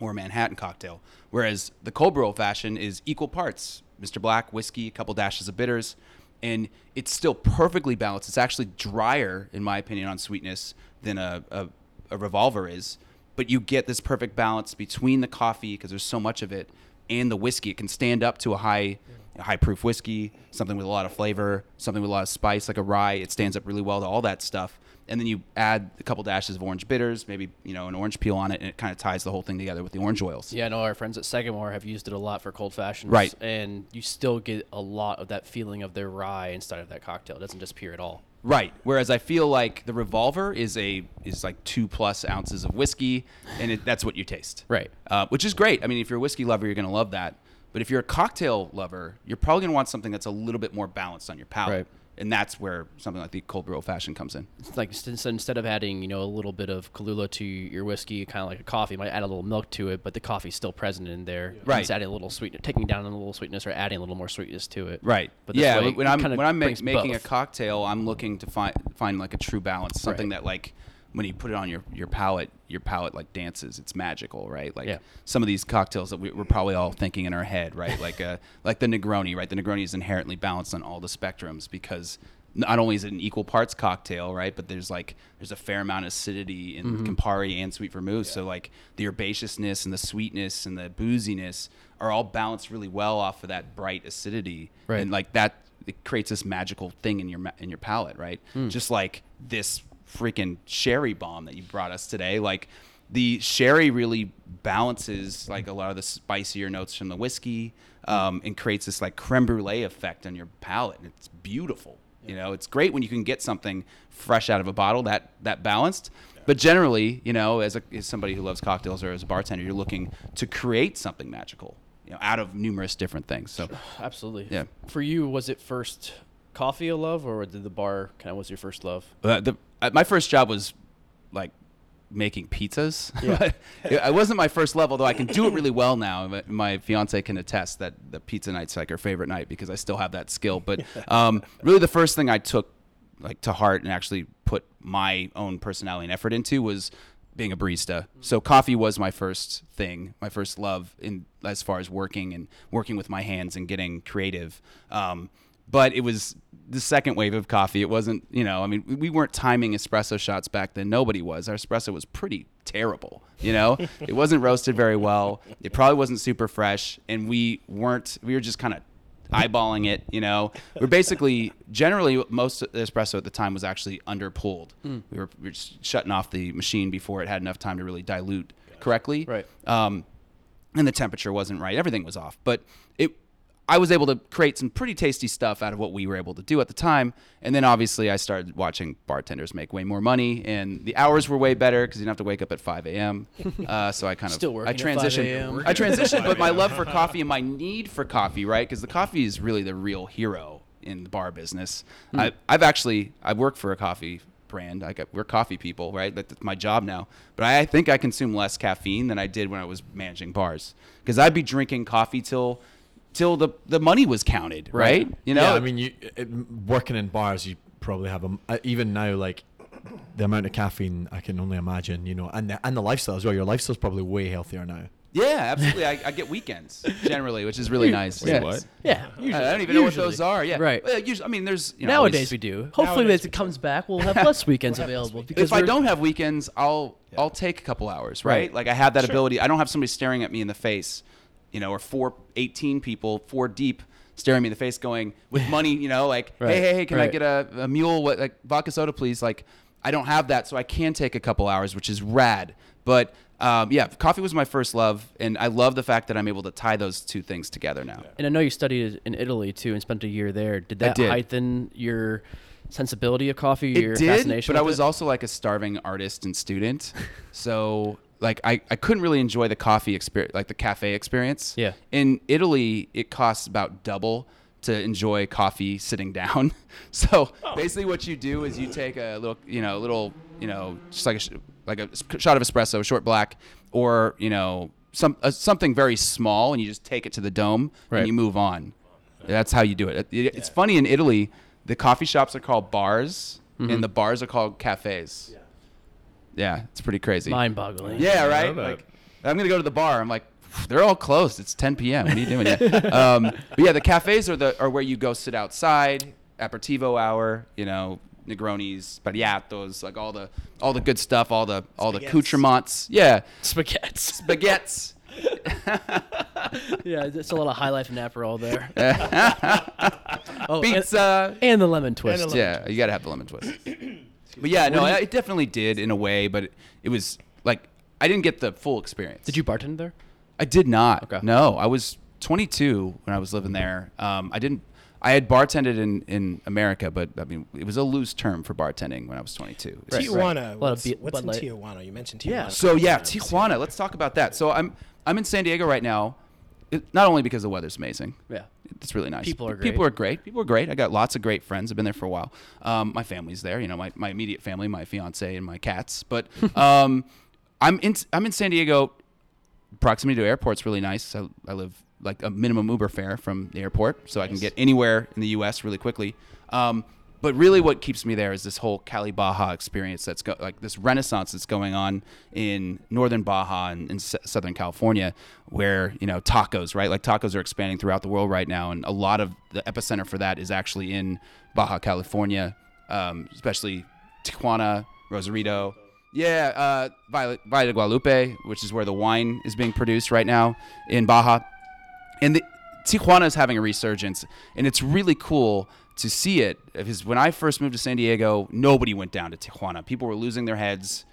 or a Manhattan cocktail. Whereas the cold brew old fashioned is equal parts Mr. Black, whiskey, a couple dashes of bitters, and it's still perfectly balanced. It's actually drier, in my opinion, on sweetness than a, a, a revolver is. But you get this perfect balance between the coffee, because there's so much of it, and the whiskey. It can stand up to a high a high proof whiskey, something with a lot of flavor, something with a lot of spice, like a rye. It stands up really well to all that stuff. And then you add a couple dashes of orange bitters, maybe you know an orange peel on it, and it kind of ties the whole thing together with the orange oils. Yeah, I know our friends at Sagamore have used it a lot for cold fashions. Right. And you still get a lot of that feeling of their rye inside of that cocktail. It doesn't disappear at all. Right. Whereas I feel like the revolver is a is like two plus ounces of whiskey, and it, that's what you taste. Right. Uh, which is great. I mean, if you're a whiskey lover, you're going to love that. But if you're a cocktail lover, you're probably going to want something that's a little bit more balanced on your palate. Right. And that's where something like the cold brew old fashioned comes in. It's like instead so instead of adding, you know, a little bit of Kahlua to your whiskey, kind of like a coffee, you might add a little milk to it, but the coffee's still present in there. Right. It's adding a little sweetness, taking down a little sweetness, or adding a little more sweetness to it. Right. But yeah. way, when I'm kinda when I'm making both. a cocktail, I'm looking to find find like a true balance, something Right. that like when you put it on your your palate, your palate like dances. It's magical, right? Like Yeah. some of these cocktails that we, we're probably all thinking in our head, right? Like uh, like the Negroni, right? The Negroni is inherently balanced on all the spectrums because not only is it an equal parts cocktail, right? But there's like there's a fair amount of acidity in Mm-hmm. Campari and sweet vermouth. So like the herbaceousness and the sweetness and the booziness are all balanced really well off of that bright acidity. Right. And like that it creates this magical thing in your in your palate, right? Hmm. Just like this freaking sherry bomb that you brought us today, like the sherry really balances like a lot of the spicier notes from the whiskey um, and creates this like creme brulee effect on your palate and it's beautiful. You know it's great when you can get something fresh out of a bottle that that balanced. But generally you know as, a, as somebody who loves cocktails or as a bartender you're looking to create something magical you know out of numerous different things. So Absolutely. Yeah. For you, was it first coffee a love, or did the bar kind of was your first love? Uh, the, uh, my first job was like making pizzas. Yeah. it, it wasn't my first love, although I can do it really well now. My, my fiance can attest that the pizza night's like her favorite night because I still have that skill. But um, really, the first thing I took like to heart and actually put my own personality and effort into was being a barista. So coffee was my first thing, my first love in as far as working and working with my hands and getting creative. Um, but it was the second wave of coffee. It wasn't, you know, I mean, we weren't timing espresso shots back then. Nobody was. Our espresso was pretty terrible, you know? it wasn't roasted very well. It probably wasn't super fresh. And we weren't, we were just kind of eyeballing it, you know? We're basically, generally, most of the espresso at the time was actually underpulled. Hmm. We, were, we were just shutting off the machine before it had enough time to really dilute correctly. Right. Um, and the temperature wasn't right. Everything was off. But it, I was able to create some pretty tasty stuff out of what we were able to do at the time. And then obviously I started watching bartenders make way more money, and the hours were way better because you didn't have to wake up at 5 a.m. Uh, so I kind of Still working I at 5 transitioned. I transitioned, but my love for coffee and my need for coffee, right? Because the coffee is really the real hero in the bar business. I, I've actually I work for a coffee brand. I got, we're coffee people, right? That's my job now. But I, I think I consume less caffeine than I did when I was managing bars because I'd be drinking coffee till till the the money was counted, right? Right. You know, yeah, I mean, you it, working in bars, you probably have a uh, even now like the amount of caffeine I can only imagine, you know, and the, and the lifestyle as well. Your lifestyle's probably way healthier now. yeah, absolutely. I, I get weekends generally, which is really nice. Wait, yeah. what? Yeah. I don't even know what those are. Yeah, Right. Well, usually, I mean, there's you know, Nowadays always- we do. Hopefully, Nowadays as it comes back, we'll have less weekends available. Because if I don't have weekends, I'll I'll take a couple hours, right? Right. Like I have that ability. I don't have somebody staring at me in the face, you know, or four 18 people, four deep, staring me in the face, going with money, you know, like, Right. hey, hey, hey, can I get a, a mule, what, like vodka soda, please? Like, I don't have that, so I can take a couple hours, which is rad. But um, yeah, coffee was my first love, and I love the fact that I'm able to tie those two things together now. And I know you studied in Italy too and spent a year there. Did that did. heighten your sensibility of coffee? your did, fascination but I was it? also like a starving artist and student, so like I, I couldn't really enjoy the coffee experience, like the cafe experience. Yeah. In Italy, it costs about double to enjoy coffee sitting down. So basically, what you do is you take a little, you know, little, you know, just like a like a shot of espresso, a short black, or you know, some uh, something very small, and you just take it to the dome Right. and you move on. That's how you do it. It- It's funny in Italy, the coffee shops are called bars, and the bars are called cafes. Yeah, it's pretty crazy. mind-boggling. Yeah, I right. know that. Like, I'm gonna go to the bar. I'm like, they're all closed. It's 10 p.m. What are you doing? Yeah. um, but yeah, the cafes are the are where you go sit outside, aperitivo hour. You know, Negronis, Spaghettos, like all the all the good stuff, all the all the Spaghettis. accoutrements. Yeah, Spaghettis. baguettes. yeah, it's a lot of high life and Aperol there. oh, Pizza. and the lemon twist. the lemon yeah, you gotta have the lemon twist. but yeah, no, it definitely did in a way, but it, it was like I didn't get the full experience. Did you bartend there? I did not. Okay. No, I was 22 when I was living there. Um, I didn't. I had bartended in, in America, but I mean, it was a loose term for bartending when I was 22. Right, Tijuana. right. A lot What's, be- what's in Light. Tijuana? You mentioned Tijuana. Yeah. So yeah, Tijuana. Let's talk about that. So I'm I'm in San Diego right now. It, not only because the weather's amazing. Yeah. It's really nice. People are great. People are great. People are great. I got lots of great friends. I've been there for a while. Um, my family's there. You know, my, my immediate family, my fiance and my cats. But um, I'm in I'm in San Diego. Proximity to airport's really nice. I, I live like a minimum Uber fare from the airport, so I can get anywhere in the U.S. really quickly. Um, but really, what keeps me there is this whole Cali Baja experience. That's go- like this renaissance that's going on in northern Baja and in S- Southern California, where you know tacos, right? Like tacos are expanding throughout the world right now, and a lot of the epicenter for that is actually in Baja California, um, especially Tijuana, Rosarito. Yeah, uh, Violet, Valle de Guadalupe, which is where the wine is being produced right now in Baja and the, Tijuana is having a resurgence, and it's really cool to see it. Because when I first moved to San Diego, nobody went down to Tijuana. People were losing their heads.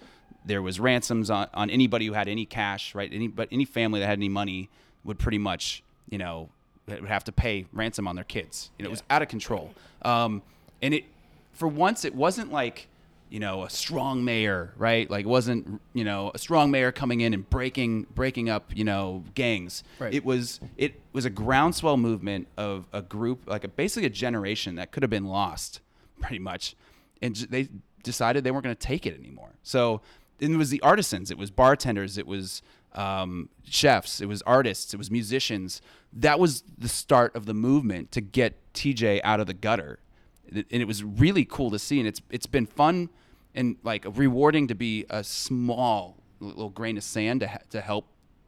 There was ransoms on, on anybody who had any cash, right? Any but any family that had any money would pretty much, you know, would have to pay ransom on their kids. You know, it was out of control. Um, and it, for once, it wasn't like you know a strong mayor right? Like it wasn't you know a strong mayor coming in and breaking breaking up you know gangs. Right. it was it was a groundswell movement of a group like a, basically a generation that could have been lost pretty much and j- they decided they weren't going to take it anymore. So it was the artisans it was bartenders it was um, chefs it was artists it was musicians. That was the start of the movement to get tj out of the gutter and it- was really cool to see and it's it's been fun and like rewarding to be a small little grain of sand to ha- to help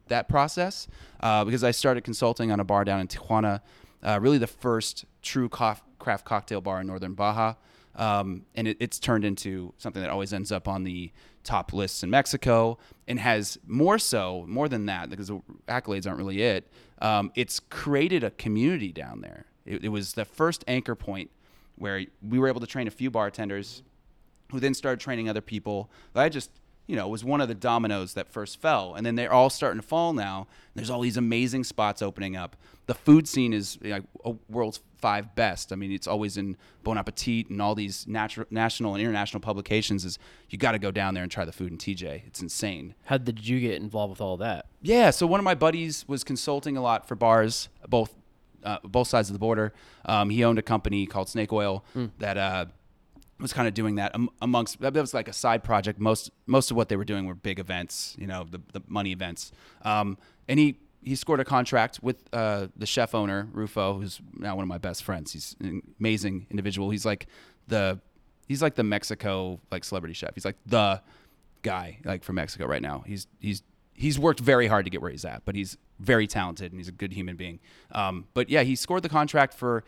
that process uh, because I started consulting on a bar down in Tijuana, uh, really the first true craft cocktail bar in northern Baja. Um, and it, it's turned into something that always ends up on the top lists in Mexico and has more so, more than that, because the accolades aren't really it. Um, it's created a community down there. It, it was the first anchor point where we were able to train a few bartenders who then started training other people. I just, you know, was one of the dominoes that first fell, and then they're all starting to fall now. There's all these amazing spots opening up. The food scene is like a world's five best. I mean, it's always in Bon Appetit and all these natural, national and international publications. Is you got to go down there and try the food in TJ. It's insane. How did you get involved with all that? Yeah, so one of my buddies was consulting a lot for bars, both uh, both sides of the border. Um, he owned a company called Snake Oil that uh, was kind of doing that um, amongst. That was like a side project. Most most of what they were doing were big events, you know, the the money events. Um, and he he scored a contract with uh, the chef owner Rufo, who's now one of my best friends. He's an amazing individual. He's like the he's like the Mexico like celebrity chef. He's like the guy like from Mexico right now. He's he's he's worked very hard to get where he's at, but he's very talented and he's a good human being. Um, but yeah, he scored the contract for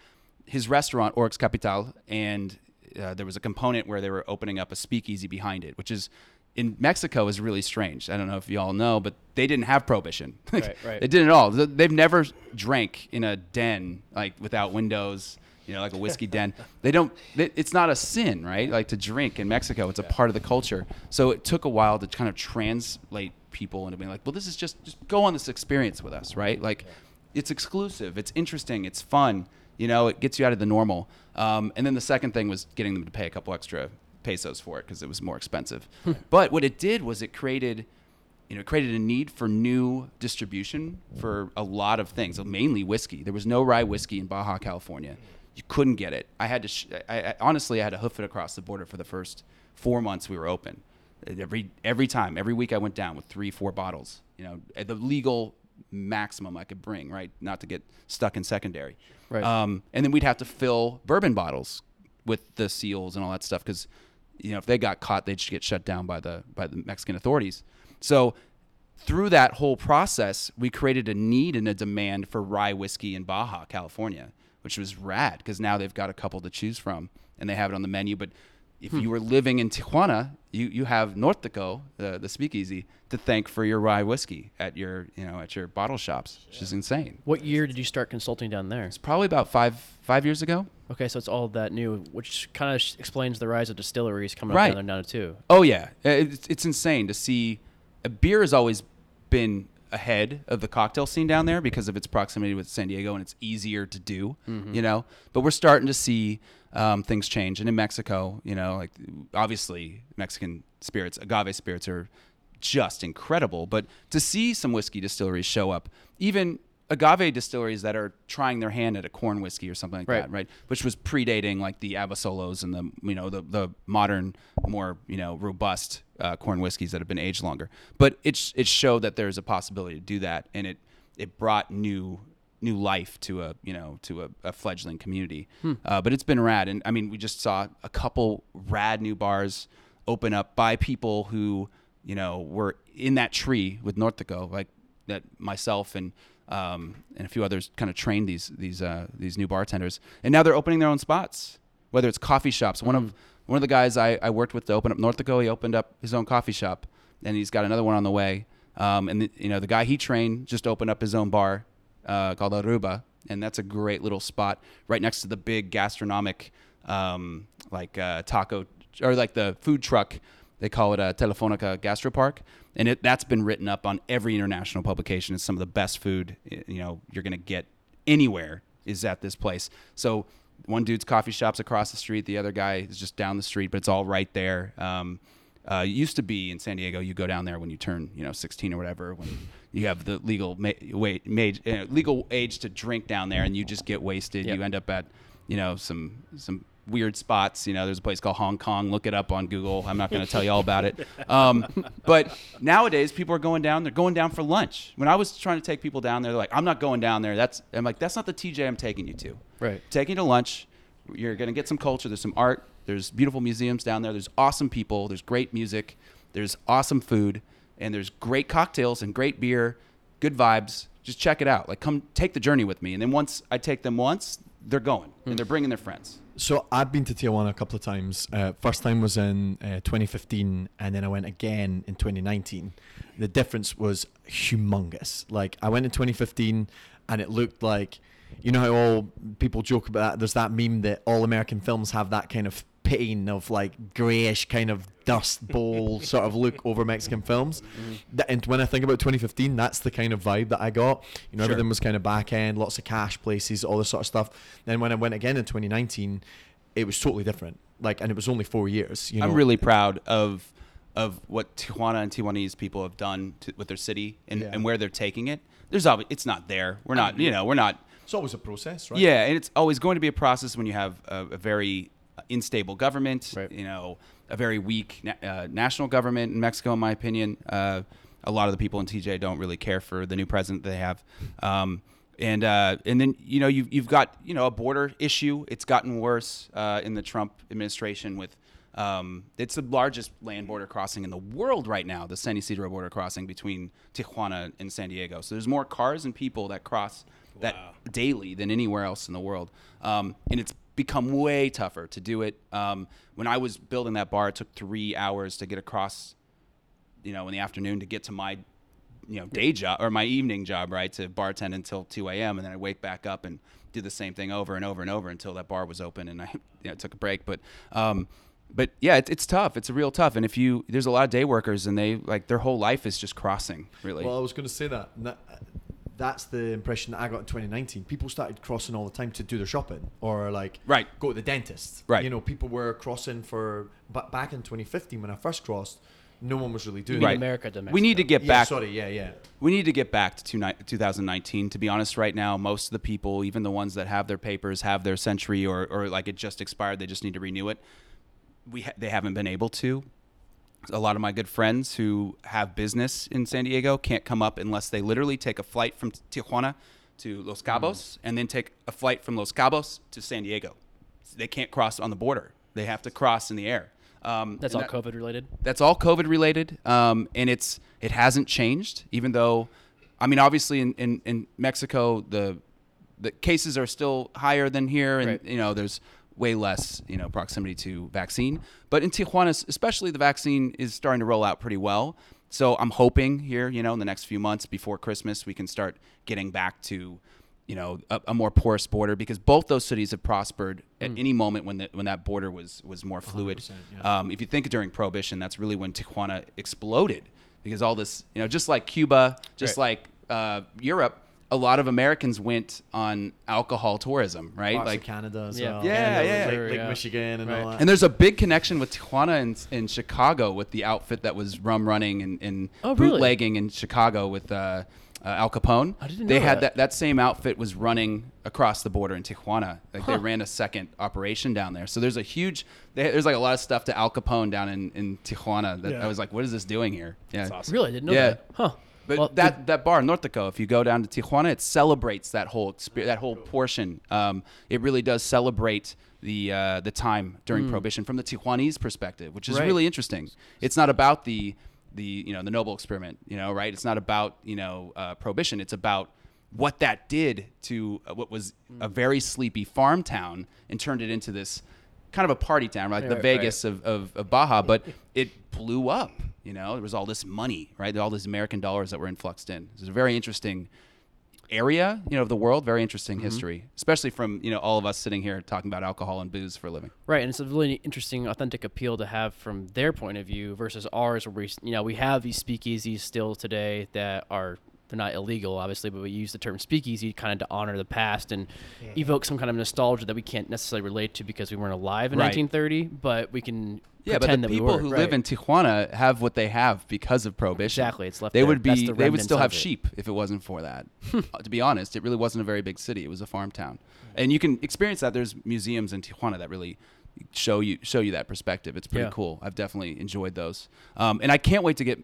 his restaurant Oryx Capital, and uh, there was a component where they were opening up a speakeasy behind it, which is in Mexico is really strange. I don't know if you all know, but they didn't have prohibition. Right, right. they didn't at all. They've never drank in a den like without windows. You know, like a whiskey den. They don't. They, it's not a sin, right? Like to drink in Mexico, it's a part of the culture. So it took a while to kind of translate people into being like, well, this is just just go on this experience with us, right? Like, it's exclusive, it's interesting, it's fun. You know, it gets you out of the normal. Um, and then the second thing was getting them to pay a couple extra pesos for it because it was more expensive. but what it did was it created you know, it created a need for new distribution for a lot of things, mainly whiskey. There was no rye whiskey in Baja California. You couldn't get it. I had to, sh- I, I, honestly, I had to hoof it across the border for the first four months we were open. Every every time, every week, I went down with three, four bottles. You know, at the legal maximum I could bring, right? Not to get stuck in secondary. Right. Um, and then we'd have to fill bourbon bottles with the seals and all that stuff because you know if they got caught they'd get shut down by the by the Mexican authorities. So through that whole process, we created a need and a demand for rye whiskey in Baja California, which was rad because now they've got a couple to choose from and they have it on the menu. But if hmm. you were living in Tijuana, you, you have Nortico, the, the speakeasy, to thank for your rye whiskey at your you know at your bottle shops, which is insane. What year did you start consulting down there? It's probably about five five years ago. Okay, so it's all that new, which kind of sh- explains the rise of distilleries coming Right. up down there now too. Oh yeah, it's, it's insane to see. A beer has always been ahead of the cocktail scene down there because of its proximity with San Diego and it's easier to do, you know. But we're starting to see um, things change, and in Mexico, you know, like obviously Mexican spirits, agave spirits are just incredible. But to see some whiskey distilleries show up, even agave distilleries that are trying their hand at a corn whiskey or something like Right. that, right? Which was predating like the Abasolos and the you know the the modern, more you know robust uh, corn whiskeys that have been aged longer. But it it showed that there's a possibility to do that, and it it brought new new life to a you know to a, a fledgling community. Uh, but it's been rad, and I mean we just saw a couple rad new bars open up by people who you know were in that tree with Nortico, like that myself and um, and a few others kind of trained these these uh, these new bartenders, and now they're opening their own spots. Whether it's coffee shops, one of one of the guys I, I worked with to open up Nortico, he opened up his own coffee shop, and he's got another one on the way. Um, and the, you know the guy he trained just opened up his own bar uh, called Aruba, and that's a great little spot right next to the big gastronomic um, like uh, taco or like the food truck they call it a Telefonica Gastropark, and it that's been written up on every international publication. It's some of the best food you know you're gonna get anywhere is at this place. So one dude's coffee shop's across the street, the other guy is just down the street, but it's all right there. Um, uh, it used to be in San Diego, you go down there when you turn, you know, 16 or whatever, when you have the legal ma- wait, mage, uh, legal age to drink down there, and you just get wasted. Yep. You end up at, you know, some some weird spots. You know, there's a place called Hong Kong. Look it up on Google. I'm not going to tell you all about it. Um, but nowadays, people are going down. They're going down for lunch. When I was trying to take people down there, they're like, "I'm not going down there." That's I'm like, "That's not the TJ I'm taking you to." Right. Taking you to lunch, You're gonna get some culture. There's some art. There's beautiful museums down there. There's awesome people. There's great music. There's awesome food, and there's great cocktails and great beer. Good vibes. Just check it out. Like, come take the journey with me. And then once I take them once, they're going and they're bringing their friends. So I've been to Tijuana a couple of times. Uh, first time was in uh, 2015, and then I went again in 2019. The difference was humongous. Like I went in 2015, and it looked like, you know how all people joke about. That. There's that meme that all American films have that kind of pain of like grayish kind of dust bowl sort of look over Mexican films. Mm-hmm. That, and when I think about 2015, that's the kind of vibe that I got. You know, Sure. everything was kind of back end, lots of cash places, all this sort of stuff. Then when I went again in 2019, it was totally different. Like, and it was only four years. You know, I'm really proud of of what Tijuana and Tijuanese people have done to, with their city and, Yeah. and where they're taking it. There's obvi- it's not there. We're not, you know, we're not. It's always a process, right? Yeah, and it's always going to be a process when you have a, a very unstable government. Right. You know, a very weak na- uh, national government in Mexico, in my opinion. Uh, a lot of the people in TJ don't really care for the new president they have. Um, and uh, and then you know you've you've got you know a border issue. It's gotten worse uh, in the Trump administration with. Um, it's the largest land border crossing in the world right now, the San Ysidro border crossing between Tijuana and San Diego. So there's more cars and people that cross that daily than anywhere else in the world. Um, and it's become way tougher to do it. Um, when I was building that bar, it took three hours to get across, you know, in the afternoon to get to my, you know, day job or my evening job, right, to bartend until 2 a.m. And then I wake back up and do the same thing over and over and over until that bar was open and I you know, took a break. But, um, but yeah, it, it's tough. It's a real tough. And if you, there's a lot of day workers and they like their whole life is just crossing really. Well, I was going to say that. And that- That's the impression that I got in 2019. People started crossing all the time to do their shopping or like Right. go to the dentist. Right. You know, people were crossing for. But back in 2015, when I first crossed, no one was really doing mean it. right. America to we need to Mexico. get Yeah, back. sorry. Yeah, yeah. We need to get back to two 2019. To be honest, right now, most of the people, even the ones that have their papers, have their SENTRI or, or like it just expired, they just need to renew it. We ha- they haven't been able to. A lot of my good friends who have business in San Diego can't come up unless they literally take a flight from Tijuana to Los Cabos and then take a flight from Los Cabos to San Diego. They can't cross on the border. They have to cross in the air. Um, That's all that- COVID related. that's all COVID related, um, and it's it hasn't changed. Even though, I mean, obviously in, in, in Mexico the the cases are still higher than here, and Right. you know there's way less you know proximity to vaccine. But in Tijuana, especially, the vaccine is starting to roll out pretty well. So I'm hoping here, you know, in the next few months before Christmas, we can start getting back to you know a, a more porous border because both those cities have prospered at any moment when the, when that border was was more fluid. yeah. Um, if you think during Prohibition, that's really when Tijuana exploded because all this, you know, just like Cuba, just Right. like uh, Europe, a lot of Americans went on alcohol tourism, right? Parts like, of Canada as Yeah. well. Yeah, like, yeah. Like, like yeah. Michigan and Right. all that. and there's a big connection with Tijuana and, and Chicago with the outfit that was rum running and, and Oh, really? bootlegging in Chicago with uh, uh, Al Capone. I didn't they know had that. that. that same outfit was running across the border in Tijuana. Like they ran a second operation down there. So there's a huge, they, there's like a lot of stuff to Al Capone down in, in Tijuana that Yeah. I was like, what is this doing here? Yeah. That's awesome. Really, I didn't know Yeah. that. Huh. But Well, that, that bar, Nortico, if you go down to Tijuana, it celebrates that whole exper- that whole portion. Um, it really does celebrate the uh, the time during Prohibition from the Tijuanese perspective, which is Right. really interesting. It's not about the the you know the noble experiment, you know, right? It's not about you know uh, Prohibition. It's about what that did to uh, what was a very sleepy farm town and turned it into this kind of a party town, like Yeah, the right, Vegas of, of, of Baja, but it blew up. You know, there was all this money, right? All these American dollars that were influxed in. It's a very interesting area, you know, of the world. Very interesting Mm-hmm. history, especially from you know all of us sitting here talking about alcohol and booze for a living. Right, and it's a really interesting, authentic appeal to have from their point of view versus ours, where we, you know, we have these speakeasies still today that are they're not illegal, obviously, but we use the term speakeasy kind of to honor the past and evoke some kind of nostalgia that we can't necessarily relate to because we weren't alive in Right. 1930, but we can Yeah, but pretend the that we people were. who Right. live in Tijuana have what they have because of prohibition. Exactly, it's left They there. would That's be. the They would still have it. sheep if it wasn't for that. Uh, to be honest, it really wasn't a very big city. It was a farm town, and you can experience that. There's museums in Tijuana that really show you show you that perspective. It's pretty Yeah. cool. I've definitely enjoyed those, um, and I can't wait to get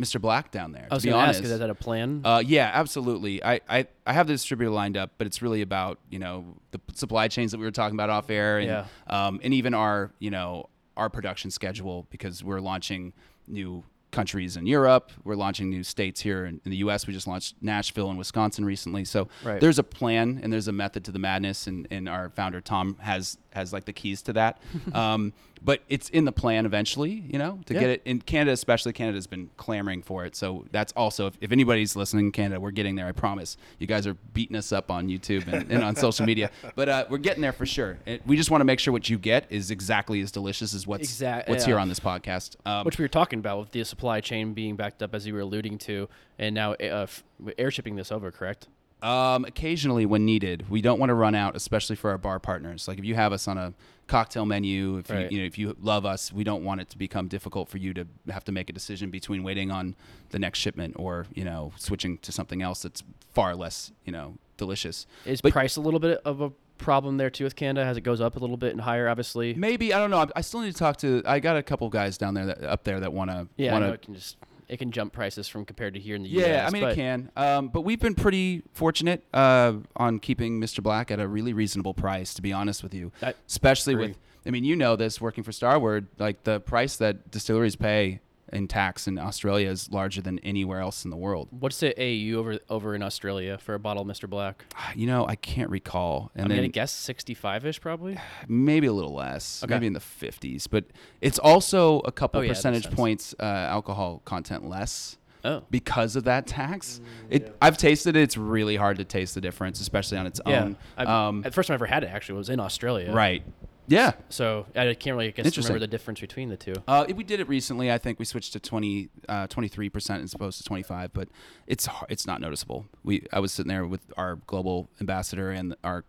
Mr. Black down there. I was to be going to honest. ask, is that a plan? Uh, yeah, absolutely. I, I, I have the distributor lined up, but it's really about you know the supply chains that we were talking about off air, and Yeah. um, and even our you know our production schedule because we're launching new countries in Europe. We're launching new states here in, in the U.S. We just launched Nashville and Wisconsin recently, so Right. there's a plan and there's a method to the madness, and, and our founder Tom has has like the keys to that. um, but it's in the plan eventually, you know, to Yeah. get it in Canada, especially Canada's been clamoring for it. So that's also, if, if anybody's listening in Canada, we're getting there. I promise. You guys are beating us up on YouTube and, and on social media, but uh, we're getting there for sure. It, we just want to make sure what you get is exactly as delicious as what's Exact- what's yeah. here on this podcast. Um, which we were talking about with the supply chain being backed up, as you were alluding to, and now uh, f- air shipping this over, correct? Um, occasionally, when needed, we don't want to run out, especially for our bar partners. Like if you have us on a cocktail menu, if Right. you, you know if you love us, we don't want it to become difficult for you to have to make a decision between waiting on the next shipment or you know switching to something else that's far less you know delicious. Is But- price a little bit of a problem there too with Canada as it goes up a little bit and higher, obviously? Maybe I don't know. I, I still need to talk to. I got a couple guys down there that up there that want to. Yeah, I wanna, know it can just it can jump prices from compared to here in the Yeah, US. Yeah, I mean it can. Um, but we've been pretty fortunate uh, on keeping Mr. Black at a really reasonable price. To be honest with you, I especially agree. with. I mean, you know this working for Starward. Like the price that distilleries pay in tax in Australia is larger than anywhere else in the world. What's the AU over over in Australia for a bottle of Mr. Black? You know, I can't recall. And I'm then gonna guess 65 ish probably. maybe a little less, Okay. maybe in the 50s. But it's also a couple Oh, yeah, percentage sense. points uh, alcohol content less. Oh, because of that tax. It I've tasted it. It's really hard to taste the difference, especially on its yeah. own. I've- Um, the first time I ever had it actually was in Australia. right. Yeah. So I can't really I guess remember the difference between the two. Uh, we did it recently. I think we switched to 20, uh, 23% as opposed to 25, but it's it's not noticeable. We I was sitting there with our global ambassador and our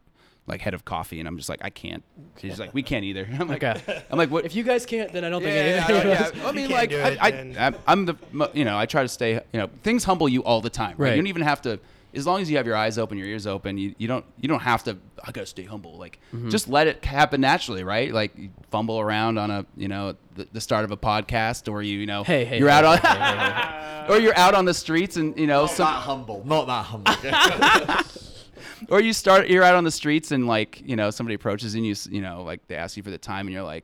like head of coffee, and I'm just like, I can't. She's like, we can't either. I'm like, Okay. I'm like, what? If you guys can't, then I don't think yeah, any- yeah, yeah. I mean, can't like, do I, it, I, then- I'm, I'm the, you know, I try to stay, you know, things humble you all the time. Right? Right. You don't even have to, as long as you have your eyes open, your ears open, you, you don't, you don't have to. I gotta stay humble. Like, Mm-hmm. just let it happen naturally, right? Like, you fumble around on a, you know, the, the start of a podcast, or you, you know, Hey, hey, you're hey, out on, hey, hey, hey, or you're out on the streets, and you know, Not some, that humble. Not that humble. or you start, you're out on the streets, and like, you know, somebody approaches and you, you know, like they ask you for the time, and you're like.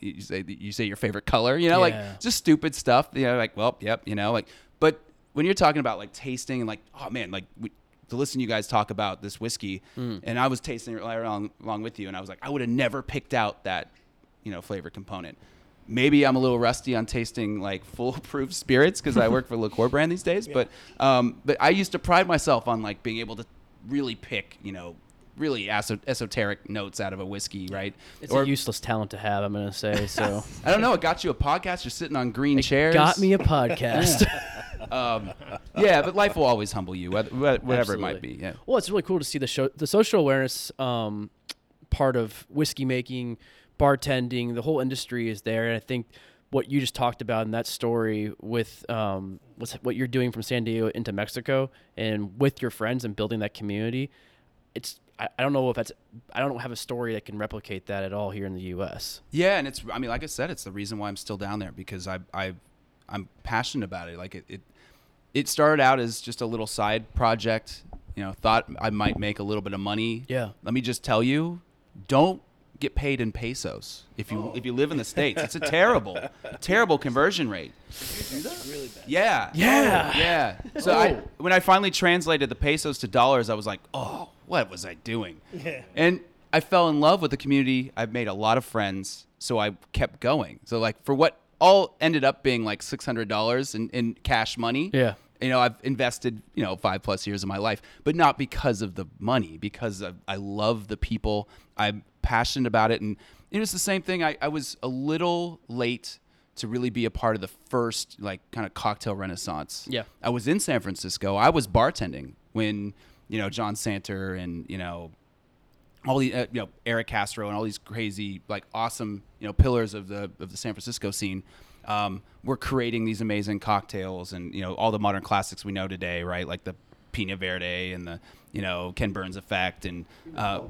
You say you say your favorite color, you know, like just stupid stuff. You know, like well, yep, you know, like. But when you're talking about like tasting and like, oh man, like we, to listen to you guys talk about this whiskey, Hmm. and I was tasting it right along along with you, and I was like, I would have never picked out that, you know, flavor component. Maybe I'm a little rusty on tasting like foolproof spirits because I work for Liqueur brand these days. But um, but I used to pride myself on like being able to really pick, you know, really esoteric notes out of a whiskey, right? It's Or- a useless talent to have, I'm gonna say. So I don't know. It got you a podcast. You're sitting on green chairs. got me a podcast. Um, yeah, but life will always humble you, whether, whatever it might be. Yeah. Well, it's really cool to see the show, the social awareness um, part of whiskey making, bartending. The whole industry is there, and I think what you just talked about in that story with um, what's, what you're doing from San Diego into Mexico and with your friends and building that community. It's I, I don't know if that's I don't have a story that can replicate that at all here in the U.S. Yeah, and it's. I mean, like I said, it's the reason why I'm still down there because I, I, I'm passionate about it. Like it, it, it started out as just a little side project. You know, thought I might make a little bit of money. Yeah. Let me just tell you, don't get paid in pesos if you if you live in the states. It's a terrible, terrible conversion rate. really bad. Yeah. Yeah. Oh, yeah. So I, oh. when I finally translated the pesos to dollars, I was like, oh, what was I doing? Yeah. And I fell in love with the community. I've made a lot of friends, so I kept going. So like for what all ended up being like six hundred dollars in, in cash money. Yeah. You know, I've invested, you know, five plus years of my life, but not because of the money, because of, I love the people. I'm passionate about it. And it was the same thing. I, I was a little late to really be a part of the first, like, kind of cocktail renaissance. Yeah. I was in San Francisco. I was bartending when, you know, Jon Santer and, you know, all the uh, you know Eric Castro and all these crazy like awesome you know pillars of the of the San Francisco scene um, were creating these amazing cocktails and you know all the modern classics we know today right like the Pina Verde and the you know Ken Burns effect and uh,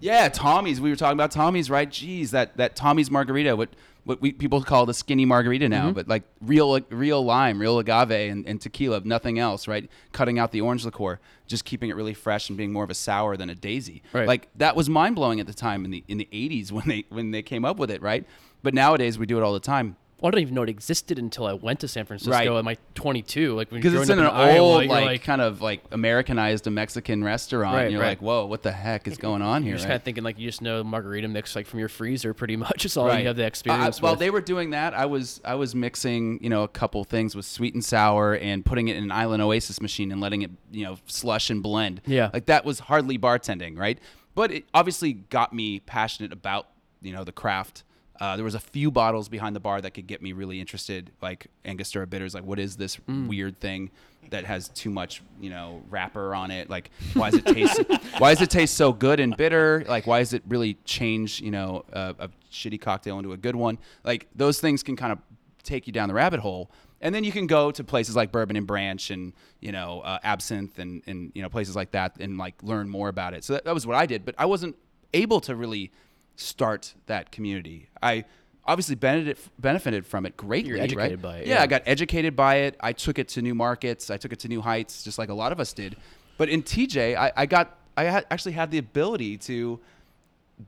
Yeah, Tommy's. We were talking about Tommy's, right? Geez, that that Tommy's margarita, what what we people call the skinny margarita now, Mm-hmm. but like real real lime, real agave, and, and tequila, nothing else, right? Cutting out the orange liqueur, just keeping it really fresh and being more of a sour than a daisy. Right. Like that was mind blowing at the time in the in the '80s when they when they came up with it, right? But nowadays we do it all the time. Well, I didn't even know it existed until I went to San Francisco Right. at my 22. Like when Because it's in an up Iowa, old, you're like, kind of like Americanized a Mexican restaurant. Right, and you're right. like, whoa, what the heck is going on here? You're just kind of thinking like you just know margarita mix like from your freezer, pretty much. It's all you have the Uh, experience. while with. they were doing that, I was I was mixing you know a couple things with sweet and sour and putting it in an Island Oasis machine and letting it you know slush and blend. Yeah. like that was hardly bartending, right? But it obviously got me passionate about you know the craft. Uh, there was a few bottles behind the bar that could get me really interested, like Angostura bitters. Like, what is this Mm. weird thing that has too much, you know, wrapper on it? Like, why does it taste? why does it taste so good and bitter? Like, why does it really change, you know, a, a shitty cocktail into a good one? Like, those things can kind of take you down the rabbit hole. And then you can go to places like Bourbon and Branch and you know uh, Absinthe and and you know places like that and like learn more about it. So that, that was what I did, but I wasn't able to really start that community. I obviously benefited benefited from it greatly. You're educated right? by it, Yeah, yeah. I got educated by it. I took it to new markets. I took it to new heights, just like a lot of us did. But in TJ, I, I got I had, actually had the ability to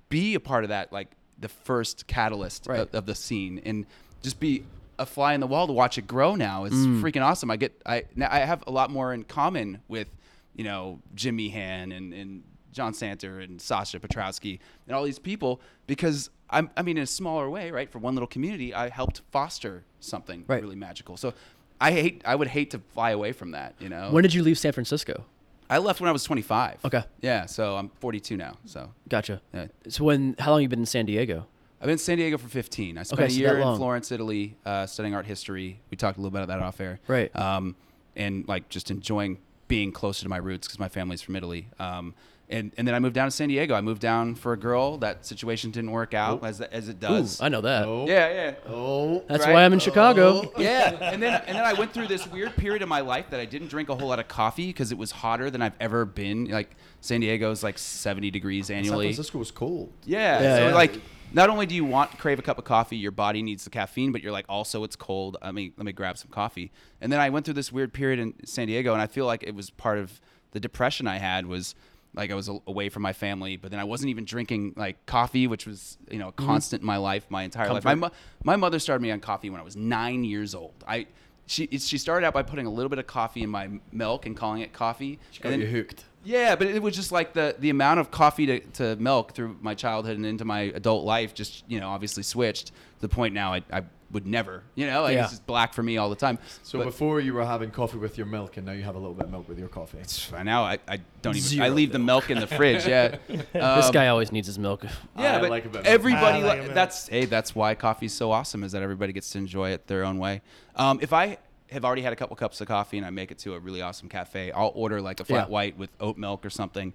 be a part of that, like the first catalyst Right. of, of the scene, and just be a fly in the wall to watch it grow. Now is Mm. freaking awesome. I get I now I have a lot more in common with you know Jim Meehan and and Jon Santer and Sasha Petraske and all these people because I'm I mean in a smaller way, right? For one little community, I helped foster something Right. really magical. So I hate I would hate to fly away from that. You know, when did you leave San Francisco? I left when I was 25. Okay. Yeah, so I'm 42 now. So Gotcha. yeah. So when how long you been in San Diego? I've been in San Diego for 15. I spent Okay, a year that in. Florence, Italy, uh, studying art history. We talked a little bit about that off air. Right. Um, and like just enjoying being closer to my roots because my family's from Italy. Um, and, and then I moved down to San Diego. I moved down for a girl. That situation didn't work out oh. as, as it Ooh, does. I know that. Oh. yeah, yeah. Oh. That's Right? why I'm in Chicago. Oh. Yeah, and then and then I went through this weird period of my life that I didn't drink a whole lot of coffee because it was hotter than I've ever been. Like San Diego's like 70 degrees San annually. Francisco was cold. Yeah. Yeah, so yeah. like not only do you want crave a cup of coffee, your body needs the caffeine, but you're like also it's cold. I mean, let me grab some coffee. And then I went through this weird period in San Diego and I feel like it was part of the depression I had was like I was away from my family, but then I wasn't even drinking like coffee, which was, you know, a mm-hmm. constant in my life, my entire life. My, my mother started me on coffee when I was 9 years old. I she she started out by putting a little bit of coffee in my milk and calling it coffee. Got and you then- hooked. yeah, but it was just like the the amount of coffee to, to milk through my childhood and into my adult life just, you know, obviously switched to the point now I, I would never, you know, like Yeah. it's just black for me all the time. So But before you were having coffee with your milk, and now you have a little bit of milk with your coffee. by now I, I don't even, I Zero leave the milk in the fridge. Yeah. this Um, guy always needs his milk. yeah, I but like a bit of milk. everybody like li- a bit. that's hey, that's why coffee's so awesome is that everybody gets to enjoy it their own way. Um, if I have already had a couple cups of coffee and I make it to a really awesome cafe, I'll order like a flat Yeah. white with oat milk or something,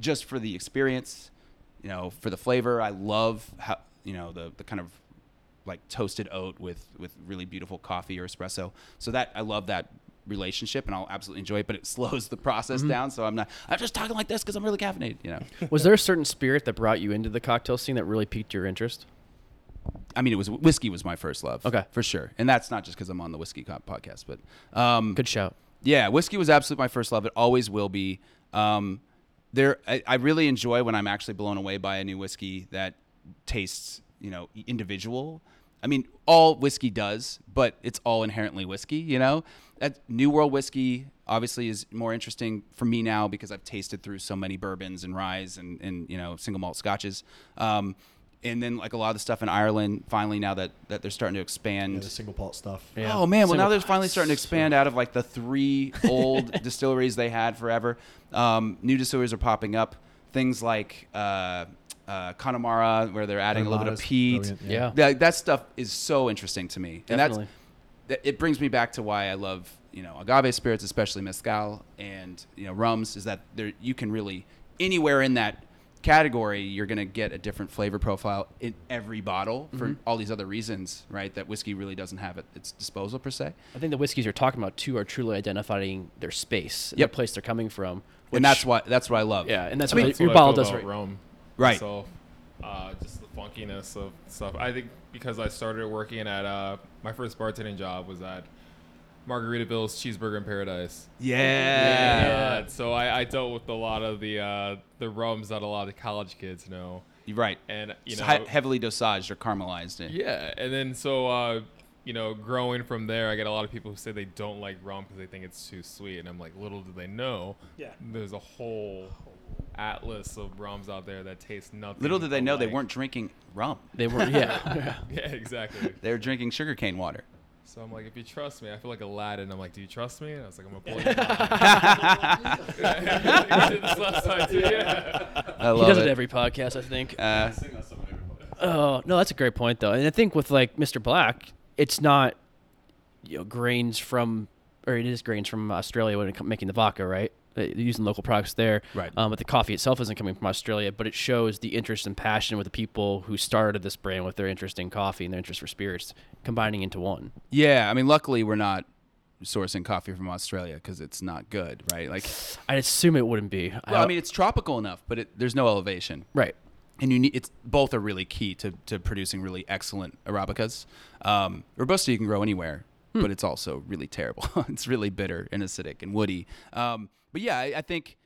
just for the experience, you know, for the flavor. I love how you know the the kind of like toasted oat with with really beautiful coffee or espresso. So that I love that relationship and I'll absolutely enjoy it, but it slows the process Mm-hmm. down. So I'm not I'm just talking like this because I'm really caffeinated, you know. Was there a certain spirit that brought you into the cocktail scene that really piqued your interest? I mean, it was whiskey was my first love. Okay. for sure, and that's not just because I'm on the whiskey podcast, but um, Good shout. yeah, whiskey was absolutely my first love. It always will be. Um, there, I, I really enjoy when I'm actually blown away by a new whiskey that tastes, you know, individual. I mean, all whiskey does, but it's all inherently whiskey. You know, that New World whiskey obviously is more interesting for me now because I've tasted through so many bourbons and ryes and and you know single malt scotches. Um, and then like a lot of the stuff in Ireland, finally now that, that they're starting to expand Yeah, the single pot stuff. Yeah. Oh man, well now they're finally starting to expand out of like the three old distilleries they had forever. Um, new distilleries are popping up. Things like uh, uh, Connemara, where they're adding a little bit of peat. brilliant, Yeah. That, that stuff is so interesting to me, and that's that, it brings me back to why I love you know agave spirits, especially mezcal and you know rums, is that there you can really anywhere in that category you're going to get a different flavor profile in every bottle for Mm-hmm. all these other reasons right that whiskey really doesn't have at its disposal per se I think the whiskeys you're talking about too are truly identifying their space, and Yep. the place they're coming from. and that's why that's what I love. Yeah, and that's I what That's your what bottle does about right. Rome. Right. So, uh, just the funkiness of stuff. I think because I started working at uh, my first bartending job was at Margaritaville's Cheeseburger in Paradise. Yeah. Uh, so I, I dealt with a lot of the uh, the rums that a lot of college kids know, You're right. and you It's know, he- heavily dosaged or caramelized. yeah, and then so uh, you know, growing from there, I get a lot of people who say they don't like rum because they think it's too sweet, and I'm like, little do they know, Yeah. there's a whole atlas of rums out there that taste nothing. Little did they know they weren't drinking rum. They were, yeah. Yeah, exactly. They were drinking sugarcane water. So I'm like, if you trust me, I feel like Aladdin. I'm like, do you trust me? And I was like, I'm gonna pull you. out. You did this last time too, yeah. I love he does it. it. every podcast, I think. Uh, Oh no, that's a great point though, and I think with like Mr. Black, it's not you know grains from or it is grains from Australia when it comes making the vodka, right? Uh, using local products there, Right. Um, but the coffee itself isn't coming from Australia, but it shows the interest and passion with the people who started this brand with their interest in coffee and their interest for spirits combining into one. yeah, I mean, luckily we're not sourcing coffee from Australia because it's not good, right? Like, I assume it wouldn't be. well, I mean, it's tropical enough, but it, there's no elevation. right. and you need it's both are really key to, to producing really excellent arabicas. Um, robusta you can grow anywhere, but it's also really terrible. it's really bitter and acidic and woody. Um, but yeah, I, I think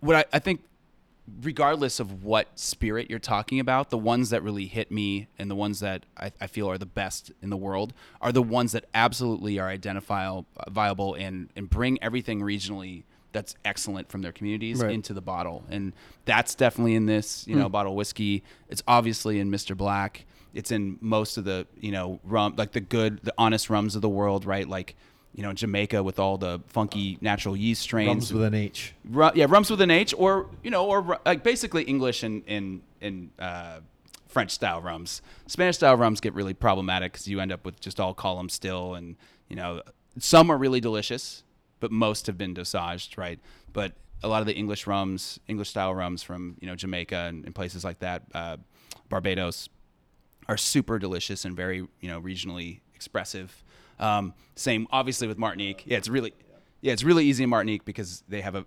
what I, I think regardless of what spirit you're talking about, the ones that really hit me and the ones that I, I feel are the best in the world are the ones that absolutely are identifiable, viable, and and bring everything regionally that's excellent from their communities Right. into the bottle. And that's definitely in this, you know, mm. bottle of whiskey. It's obviously in Mr. Black. It's in most of the, you know, rum, like the good, the honest rums of the world, right? Like, you know, Jamaica with all the funky natural yeast strains. Rums with an H. Yeah, rums with an H, or you know, or like basically English and and and uh, French style rums. Spanish style rums get really problematic because you end up with just all column still, and you know, some are really delicious, but most have been dosaged, right? But a lot of the English rums, English style rums from you know Jamaica and, and places like that, uh, Barbados, are super delicious and very you know regionally expressive. Um, same obviously with Martinique. Yeah, it's really yeah, it's really easy in Martinique because they have a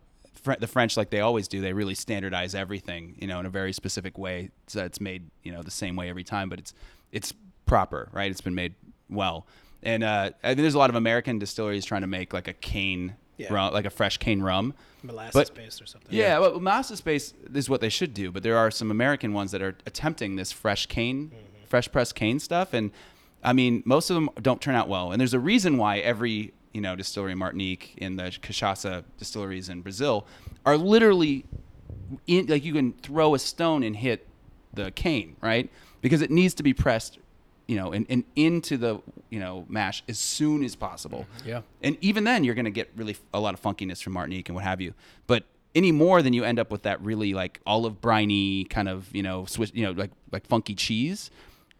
the French like they always do. They really standardize everything you know in a very specific way, so it's made you know the same way every time, but it's it's proper, right? It's been made well. And uh, I think there's a lot of American distilleries trying to make like a cane Yeah. rum, like a fresh cane rum. Molasses But- based or something. Yeah, well, molasses base is what they should do, but there are some American ones that are attempting this fresh cane, fresh pressed cane stuff, and I mean, most of them don't turn out well. And there's a reason why every you know distillery in Martinique, in the Cachaça distilleries in Brazil, are literally in, like you can throw a stone and hit the cane, right? Because it needs to be pressed, you know, and, and into the you know mash as soon as possible. Mm, yeah. And even then, you're going to get really a lot of funkiness from Martinique and what have you. But any more than you end up with that really like olive briny kind of you know Swiss, you know like like funky cheese,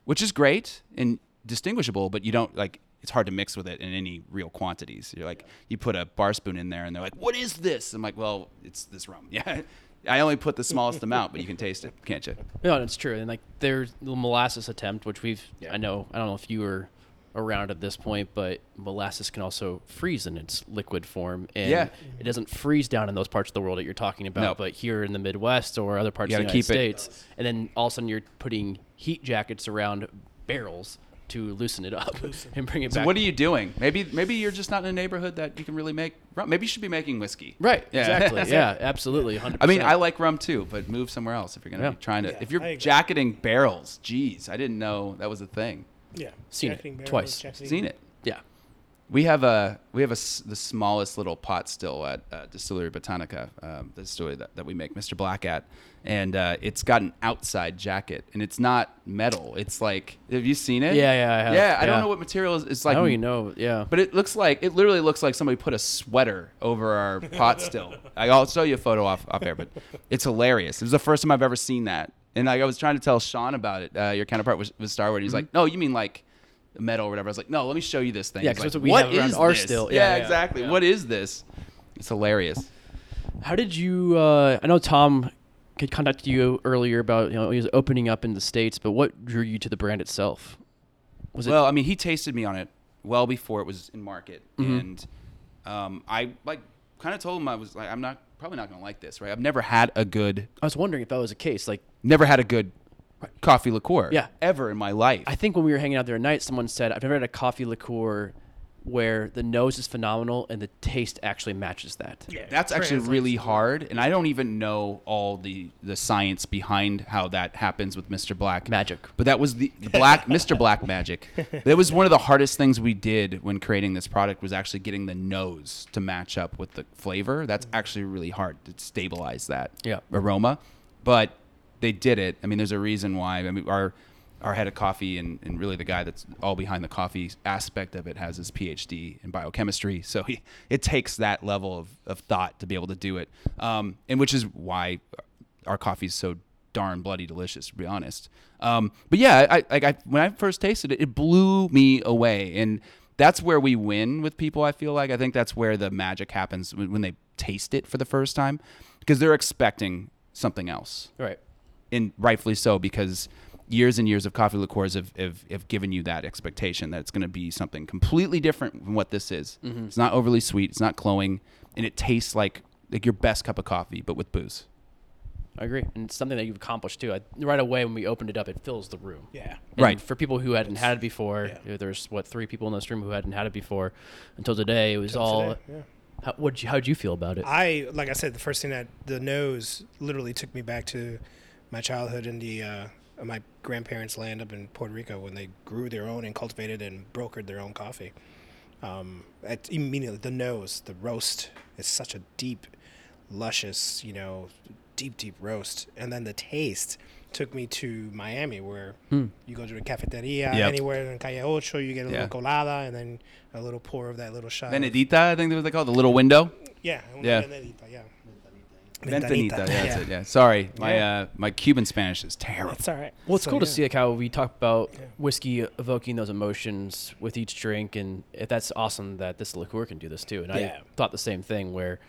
which is great and distinguishable, but you don't like. It's hard to mix with it in any real quantities. You're like, you put a bar spoon in there, and they're like, "What is this?" I'm like, "Well, it's this rum." Yeah, I only put the smallest amount, but you can taste it, can't you? No, that's true. And like there's the molasses attempt, which we've yeah. I know I don't know if you were around at this point, but molasses can also freeze in its liquid form, and Yeah. it doesn't freeze down in those parts of the world that you're talking about. No. But here in the Midwest or other parts of the United keep it- States, and then all of a sudden you're putting heat jackets around barrels to loosen it up and bring it So back. what are you doing? Maybe maybe you're just not in a neighborhood that you can really make rum. Maybe you should be making whiskey. Right. Yeah. Exactly. yeah. Absolutely. 100%. I mean, I like rum too, but move somewhere else if you're gonna Yeah. be trying to. Yeah, if you're jacketing barrels, geez, I didn't know that was a thing. Yeah. Seen it Jacketing barrels, twice. jacketing- Seen it. Yeah. We have a we have a the smallest little pot still at uh, Distillery Botanica, um, the distillery that, that we make Mr. Black at, and uh, it's got an outside jacket, and it's not metal. It's like, have you seen it? Yeah, yeah, I have. Yeah, I don't know what material is. It's like oh, you know. Yeah. But it looks like it literally looks like somebody put a sweater over our pot still. I- I'll show you a photo off off air, but it's hilarious. It was the first time I've ever seen that, and like I was trying to tell Sean about it. Uh, your counterpart was, was Starward. He's like, "No, you mean like metal or whatever." I was like, "No, let me show you this thing." Yeah, He's 'cause like, that's what we "What have around is our still. Yeah, Yeah, yeah, exactly. yeah. What is this? It's hilarious. How did you? Uh, I know Tom had contacted you earlier about you know he was opening up in the states, but what drew you to the brand itself? Was it? well, I mean, he tasted me on it well before it was in market, Mhm. and um, I like kind of told him I was like, I'm not probably not gonna like this, right? I've never had a good, I was wondering if that was a case. Like, never had a good coffee liqueur, Yeah. ever in my life. I think when we were hanging out there at night, someone said, "I've never had a coffee liqueur where the nose is phenomenal and the taste actually matches that." Yeah, That's actually really hard, and I don't even know all the the science behind how that happens with Mr. Black. Magic. But that was the the black Mr. Black magic. That was one of the hardest things we did when creating this product was actually getting the nose to match up with the flavor. That's mm. actually really hard to stabilize that Yeah. aroma. But they did it. I mean, there's a reason why. I mean, our our head of coffee and, and really the guy that's all behind the coffee aspect of it has his PhD in biochemistry. So he, it takes that level of, of thought to be able to do it. Um, and which is why our coffee is so darn bloody delicious, to be honest. Um, but yeah, I, like I, when I first tasted it, it blew me away. And that's where we win with people. I feel like I think that's where the magic happens when they taste it for the first time, because they're expecting something else Right. And rightfully so because years and years of coffee liqueurs have, have, have given you that expectation that it's going to be something completely different from what this is. Mm-hmm. It's not overly sweet, it's not cloying, and it tastes like like your best cup of coffee, but with booze. I agree, and it's something that you've accomplished too. I, right away when we opened it up, it fills the room. Yeah. And Right. For people who hadn't had it before, yeah. there's what three people in this room who hadn't had it before until today. It was Till all. today, yeah. How, what? How'd you feel about it? I like I said, the first thing that the nose literally took me back to my childhood in the uh, my grandparents' land up in Puerto Rico when they grew their own and cultivated and brokered their own coffee. Um, at, immediately, the nose, the roast is such a deep, luscious, you know, deep, deep roast, and then the taste took me to Miami, where Hmm. you go to the cafeteria, Yep. anywhere in Calle Ocho, you get a Yeah. little colada, and then a little pour of that little shot. Benedita, I think that's what they call it, the little window. yeah, Yeah. Benedita, yeah. Ventanita, yeah, that's it. Yeah, sorry, my Yeah. uh, my Cuban Spanish is terrible. That's all right. Well, it's So, cool to see like how we talk about Yeah. whiskey evoking those emotions with each drink, and if that's awesome that this liqueur can do this too. And Yeah. I thought the same thing where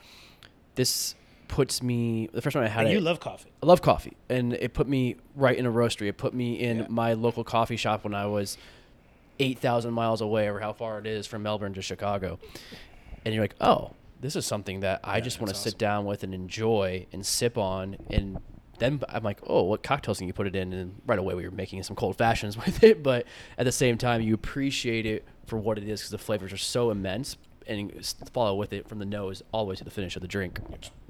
this puts me the first time I had And it. you love coffee. I love coffee, and it put me right in a roastery. It put me in Yeah. my local coffee shop when I was eight thousand miles away, or how far it is from Melbourne to Chicago. And you're like, oh, this is something that I Yeah, just want to that's sit down with and enjoy and sip on. And then I'm like, oh, what cocktails can you put it in? And right away we were making some cold fashions with it, but at the same time you appreciate it for what it is because the flavors are so immense. And follow with it from the nose all the way to the finish of the drink.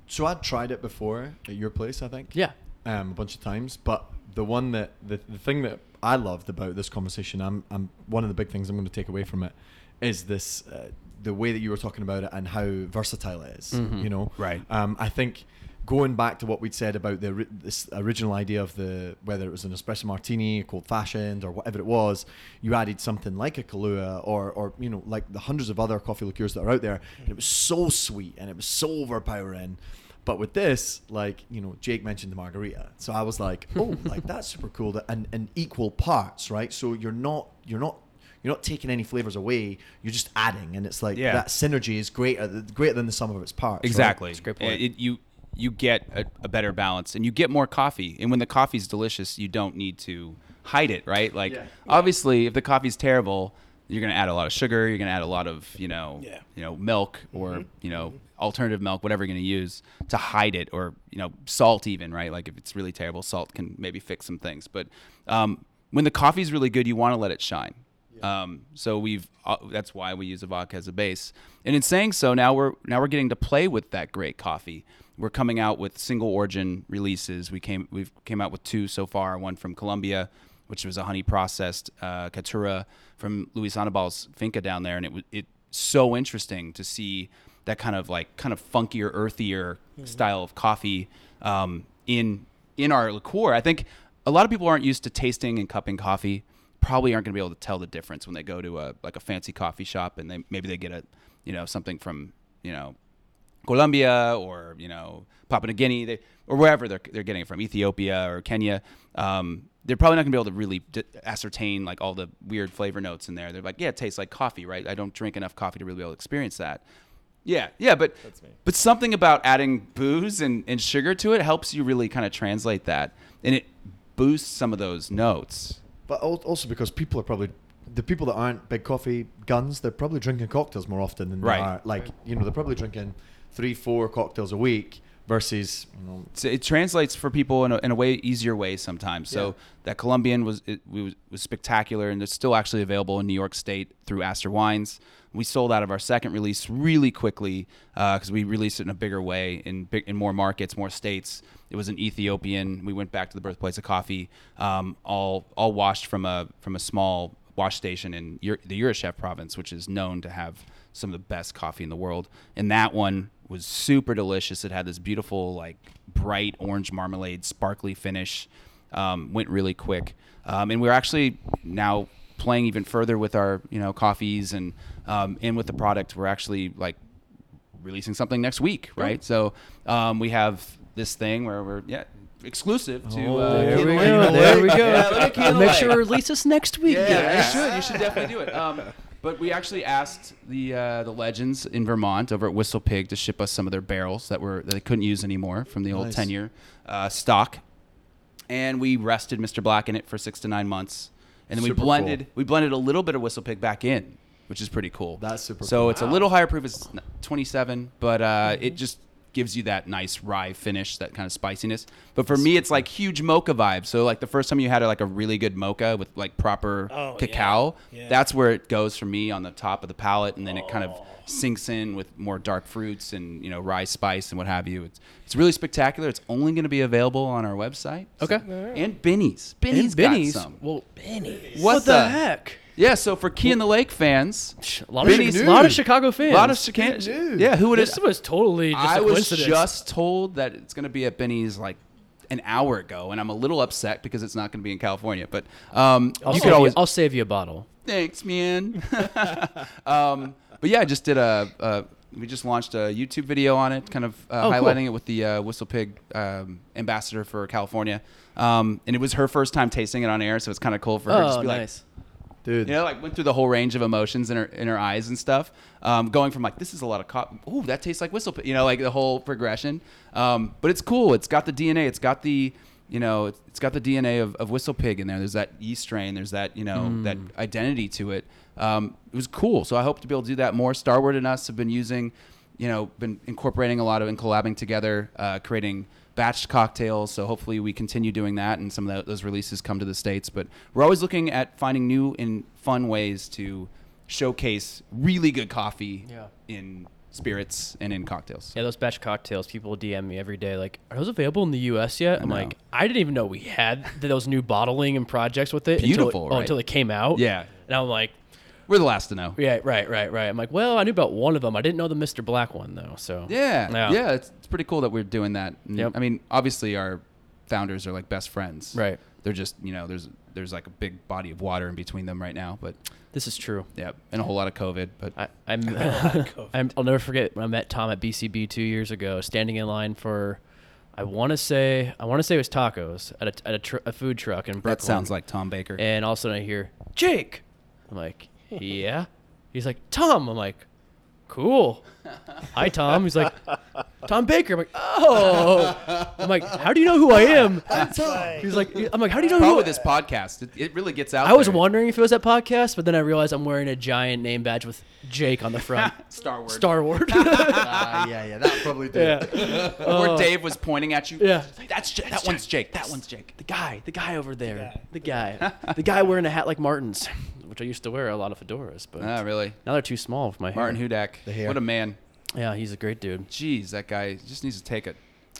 So I'd tried it before at your place, I think. Yeah. Um, a bunch of times, but the one that the, the thing that I loved about this conversation, I'm, I'm one of the big things I'm going to take away from it, is this uh, the way that you were talking about it and how versatile it is, Mhm. You know, Right. Um, I think going back to what we'd said about the this original idea of the whether it was an espresso martini, a cold fashioned, or whatever it was, you added something like a Kahlua or or you know like the hundreds of other coffee liqueurs that are out there. And it was so sweet and it was so overpowering. But with this, like you know, Jake mentioned the margarita, so I was like, oh, like that's super cool. That and and equal parts, right? So you're not you're not you're not taking any flavors away. You're just adding, and it's like Yeah. that synergy is greater uh, greater than the sum of its parts. right? Exactly. That's a great uh, point. It, you you get a, a better balance and you get more coffee. And when the coffee's delicious, you don't need to hide it, right? Like Yeah. obviously, if the coffee's terrible, you're gonna add a lot of sugar. You're gonna add a lot of you know Yeah. you know milk mm-hmm. or you know alternative milk, whatever you're gonna use to hide it, or you know salt even, right? Like if it's really terrible, salt can maybe fix some things. But um, when the coffee's really good, you want to let it shine. Um, so we've uh, that's why we use a vodka as a base. And in saying so, now we're now we're getting to play with that great coffee. We're coming out with single origin releases. We came we've came out with two so far. One from Colombia, which was a honey processed uh, Caturra from Luis Anabal's finca down there, and it was it so interesting to see that kind of like kind of funkier, earthier style of coffee um, in in our liqueur. I think a lot of people aren't used to tasting and cupping coffee. Probably aren't going to be able to tell the difference when they go to a like a fancy coffee shop and they maybe they get a you know something from you know Colombia or you know Papua New Guinea they, or wherever they're they're getting it from Ethiopia or Kenya. Um, they're probably not going to be able to really d- ascertain like all the weird flavor notes in there. They're like, yeah, it tastes like coffee, right? I don't drink enough coffee to really be able to experience that. Yeah, yeah, but but something about adding booze and, and sugar to it helps you really kind of translate that, and it boosts some of those notes. But also because people are probably the people that aren't big coffee guns, they're probably drinking cocktails more often than Right. they are. Like you know, they're probably drinking three, four cocktails a week versus you know it translates for people in a, in a way easier way sometimes. So Yeah. that Colombian was it was, was spectacular, and it's still actually available in New York State through Astor Wines. We sold out of our second release really quickly because we released it in a bigger way in big, in more markets, more states. It was an Ethiopian. We went back to the birthplace of coffee, um, all all washed from a from a small wash station in Ur- the Urashef province, which is known to have some of the best coffee in the world. And that one was super delicious. It had this beautiful, like bright orange marmalade, sparkly finish. Um, went really quick, um, and we're actually now playing even further with our you know coffees and um, and with the product. We're actually like releasing something next week, right? So um, we have this thing where we're yeah exclusive to. Oh, uh, there we go, there we go. Yeah, look at Make sure we release this next week. Yeah, guys. you should. You should definitely do it. Um, but we actually asked the uh, the legends in Vermont over at Whistle Pig to ship us some of their barrels that were that they couldn't use anymore from the old Nice. ten year uh, stock, and we rested Mr. Black in it for six to nine months, and then we Super blended cool. we blended a little bit of Whistle Pig back in, which is pretty cool. That's super So cool. it's a little higher proof. It's 27, but uh, it just gives you that nice rye finish, that kind of spiciness. But for me, it's like huge mocha vibe. So like the first time you had like a really good mocha with like proper Oh, cacao, yeah. Yeah. that's where it goes for me on the top of the palate, and then it kind of sinks in with more dark fruits and you know rye spice and what have you. It's it's really spectacular. It's only going to be available on our website. Okay. And Benny's. Benny's got some. Well, Benny's. What, what the heck? Yeah, so for Key in the Lake fans, A lot, of, Benny's Chi- lot of news. Chicago a fans. lot of Chicago. Yeah, who would have This was totally just I a was coincidence. just told that it's going to be at Benny's like an hour ago, and I'm a little upset because it's not going to be in California. But um, I'll you save could always. I'll save you a bottle. Thanks, man. um, but yeah, I just did a, a. We just launched a YouTube video on it, kind of uh, Oh, cool. highlighting it with the uh, Whistle Pig um, ambassador for California, um, and it was her first time tasting it on air, so it's kind of cool for her to just Oh, be like, nice. Dude. you know, like went through the whole range of emotions in her in her eyes and stuff. Um, going from like this is a lot of cop. Ooh, that tastes like whistle. Pig," You know, like the whole progression. Um, but it's cool. It's got the DNA. It's got the you know, it's, it's got the DNA of, of whistle pig in there. There's that yeast strain. There's that you know that identity to it. Um, it was cool. So I hope to be able to do that more. Starward and us have been using, you know, been incorporating a lot of and collabing together, uh, creating batched cocktails. So hopefully we continue doing that, and some of tho- those releases come to the states. But we're always looking at finding new and fun ways to showcase really good coffee Yeah. in spirits and in cocktails. Yeah, those batch cocktails, people DM me every day like, "Are those available in the U.S. yet?" I'm know. like, "I didn't even know we had those new bottling and projects with it Beautiful, until, oh, right? until it came out." Yeah. and I'm like, We're the last to know. "Yeah, right, right, right." I'm like, "Well, I knew about one of them. I didn't know the Mr. Black one though." So Yeah, Yeah. yeah, it's, it's pretty cool that we're doing that. And, Yep. I mean, obviously our founders are like best friends. Right. They're just you know there's there's like a big body of water in between them right now, but this is true. yeah, and a whole lot of COVID. But I, I'm, I'm I'll never forget when I met Tom at BCB two years ago, standing in line for, I want to say I want to say it was tacos at a at a, tr- a food truck in Brooklyn. that sounds like Tom Baker. And all of a sudden I hear Jake. I'm like, yeah. He's like Tom. I'm like, cool. Hi Tom. He's like Tom Baker. I'm like, oh. I'm like, how do you know who I am? He's like, I'm like, how do you know Probably who? With this podcast, it, it really gets out. I was there. wondering if it was that podcast, but then I realized I'm wearing a giant name badge with Jake on the front. Star Wars. Star Wars. Ah, yeah, yeah, that probably did. yeah. Where Oh. Dave was pointing at you. Yeah. that's J- that one's Jake. That one's Jake. The guy, the guy over there, the guy, the guy wearing a hat like Martin's, which I used to wear a lot of fedoras, but Ah, really? now they're too small for my hair. Martin Hudak. The hair. What a man. Yeah, he's a great dude. Jeez, that guy just needs to take it.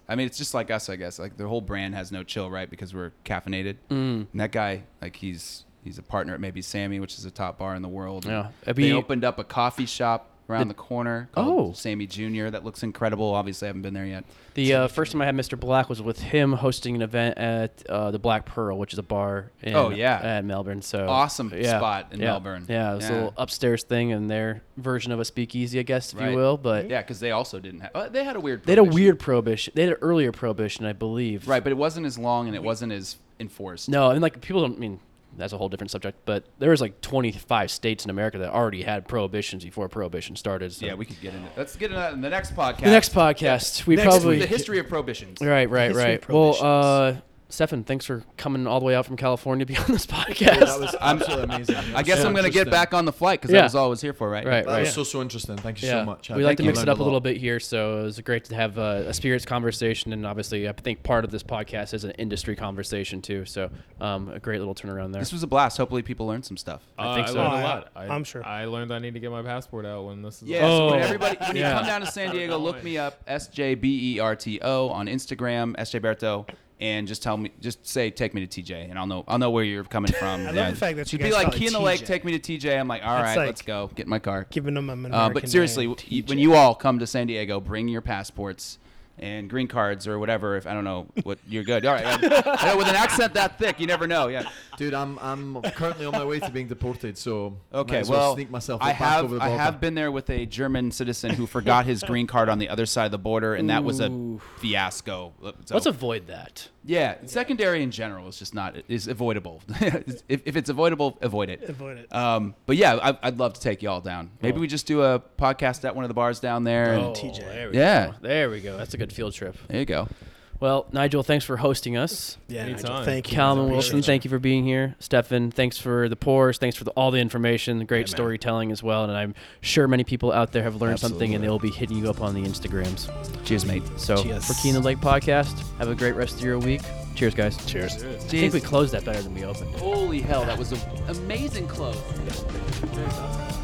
I mean, it's just like us, I guess. Like the whole brand has no chill, right? Because we're caffeinated. Mm. And that guy, like he's he's a partner at Maybe Sammy, which is a top bar in the world. Yeah. They opened up a coffee shop around the corner Oh. Sammy Junior. That looks incredible. Obviously, I haven't been there yet. The uh, first time I had Mr. Black was with him hosting an event at uh, the Black Pearl, which is a bar in Oh, yeah. at Melbourne. So Awesome yeah, spot in yeah, Melbourne. Yeah, it was a little upstairs thing in their version of a speakeasy, I guess, if Right. you will. But Yeah, because they also didn't have. Uh, they had a weird. they had a weird prohibition. They had an earlier prohibition, I believe. Right, but it wasn't as long and it wasn't as enforced. No, and like people don't I mean that's a whole different subject. But there was like 25 states in America that already had prohibitions before prohibition started. So. Yeah, we could get into. Let's get into that in the next podcast. the next podcast we Next, probably the history of prohibitions. Right, right, right. Well, uh, prohibitions. Stefan, thanks for coming all the way out from California to be on this podcast. that was absolutely amazing. I guess So I'm gonna get back on the flight because Yeah. that was all I was here for, right? right, That right. was so so interesting. Thank you yeah. so much. I we like think to you mix it learned up a lot. little bit here, so it was great to have uh, a spirits conversation, and obviously, I think part of this podcast is an industry conversation too. So, um, a great little turnaround there. This was a blast. Hopefully, people learned some stuff. I think so. learned Oh, a I- lot. I, I'm sure. I learned I need to get my passport out when this is. Yeah, all- so when Oh, everybody when yeah. you come down to San Diego, look me up S J B E R T O on Instagram, S J Berto, and just tell me, just say, take me to TJ, and I'll know, I'll know where you're coming from. I love the fact that you You'd be like key in the lake, take me to TJ. I'm like, all That's right, like- let's go, get in my car. Giving them an Uh, American but seriously, name, w- when you all come to San Diego, bring your passports and green cards or whatever. If I don't know what you're good. All right, yeah. Yeah, with an accent that thick, you never know. Yeah. Dude, I'm I'm currently on my way to being deported, so Okay, might as well, sneak myself I have over the I have been there with a German citizen who forgot his green card on the other side of the border, and that was a fiasco. So- Let's avoid that. Yeah, secondary in general is just not is avoidable. if, if it's avoidable, avoid it. Avoid it. Um, but yeah, I, I'd love to take y'all down. Maybe we just do a podcast at one of the bars down there. and- Oh, TJ. There we Yeah. Go. There we go. That's a good field trip. There you go. Well, Nigel, thanks for hosting us. yeah, Anytime. Nigel, thank you. Calvin I Wilson, thank you for being here. Stefan, thanks for the pours. Thanks for the, all the information, the great Yeah, man. storytelling as well. And I'm sure many people out there have learned something and they'll be hitting you up on the Instagrams. Cheers, mate. So Cheers. for Key in the Lake podcast, have a great rest of your week. Cheers, guys. Cheers. I think we closed that better than we opened. Holy hell, that was an amazing close. Cheers.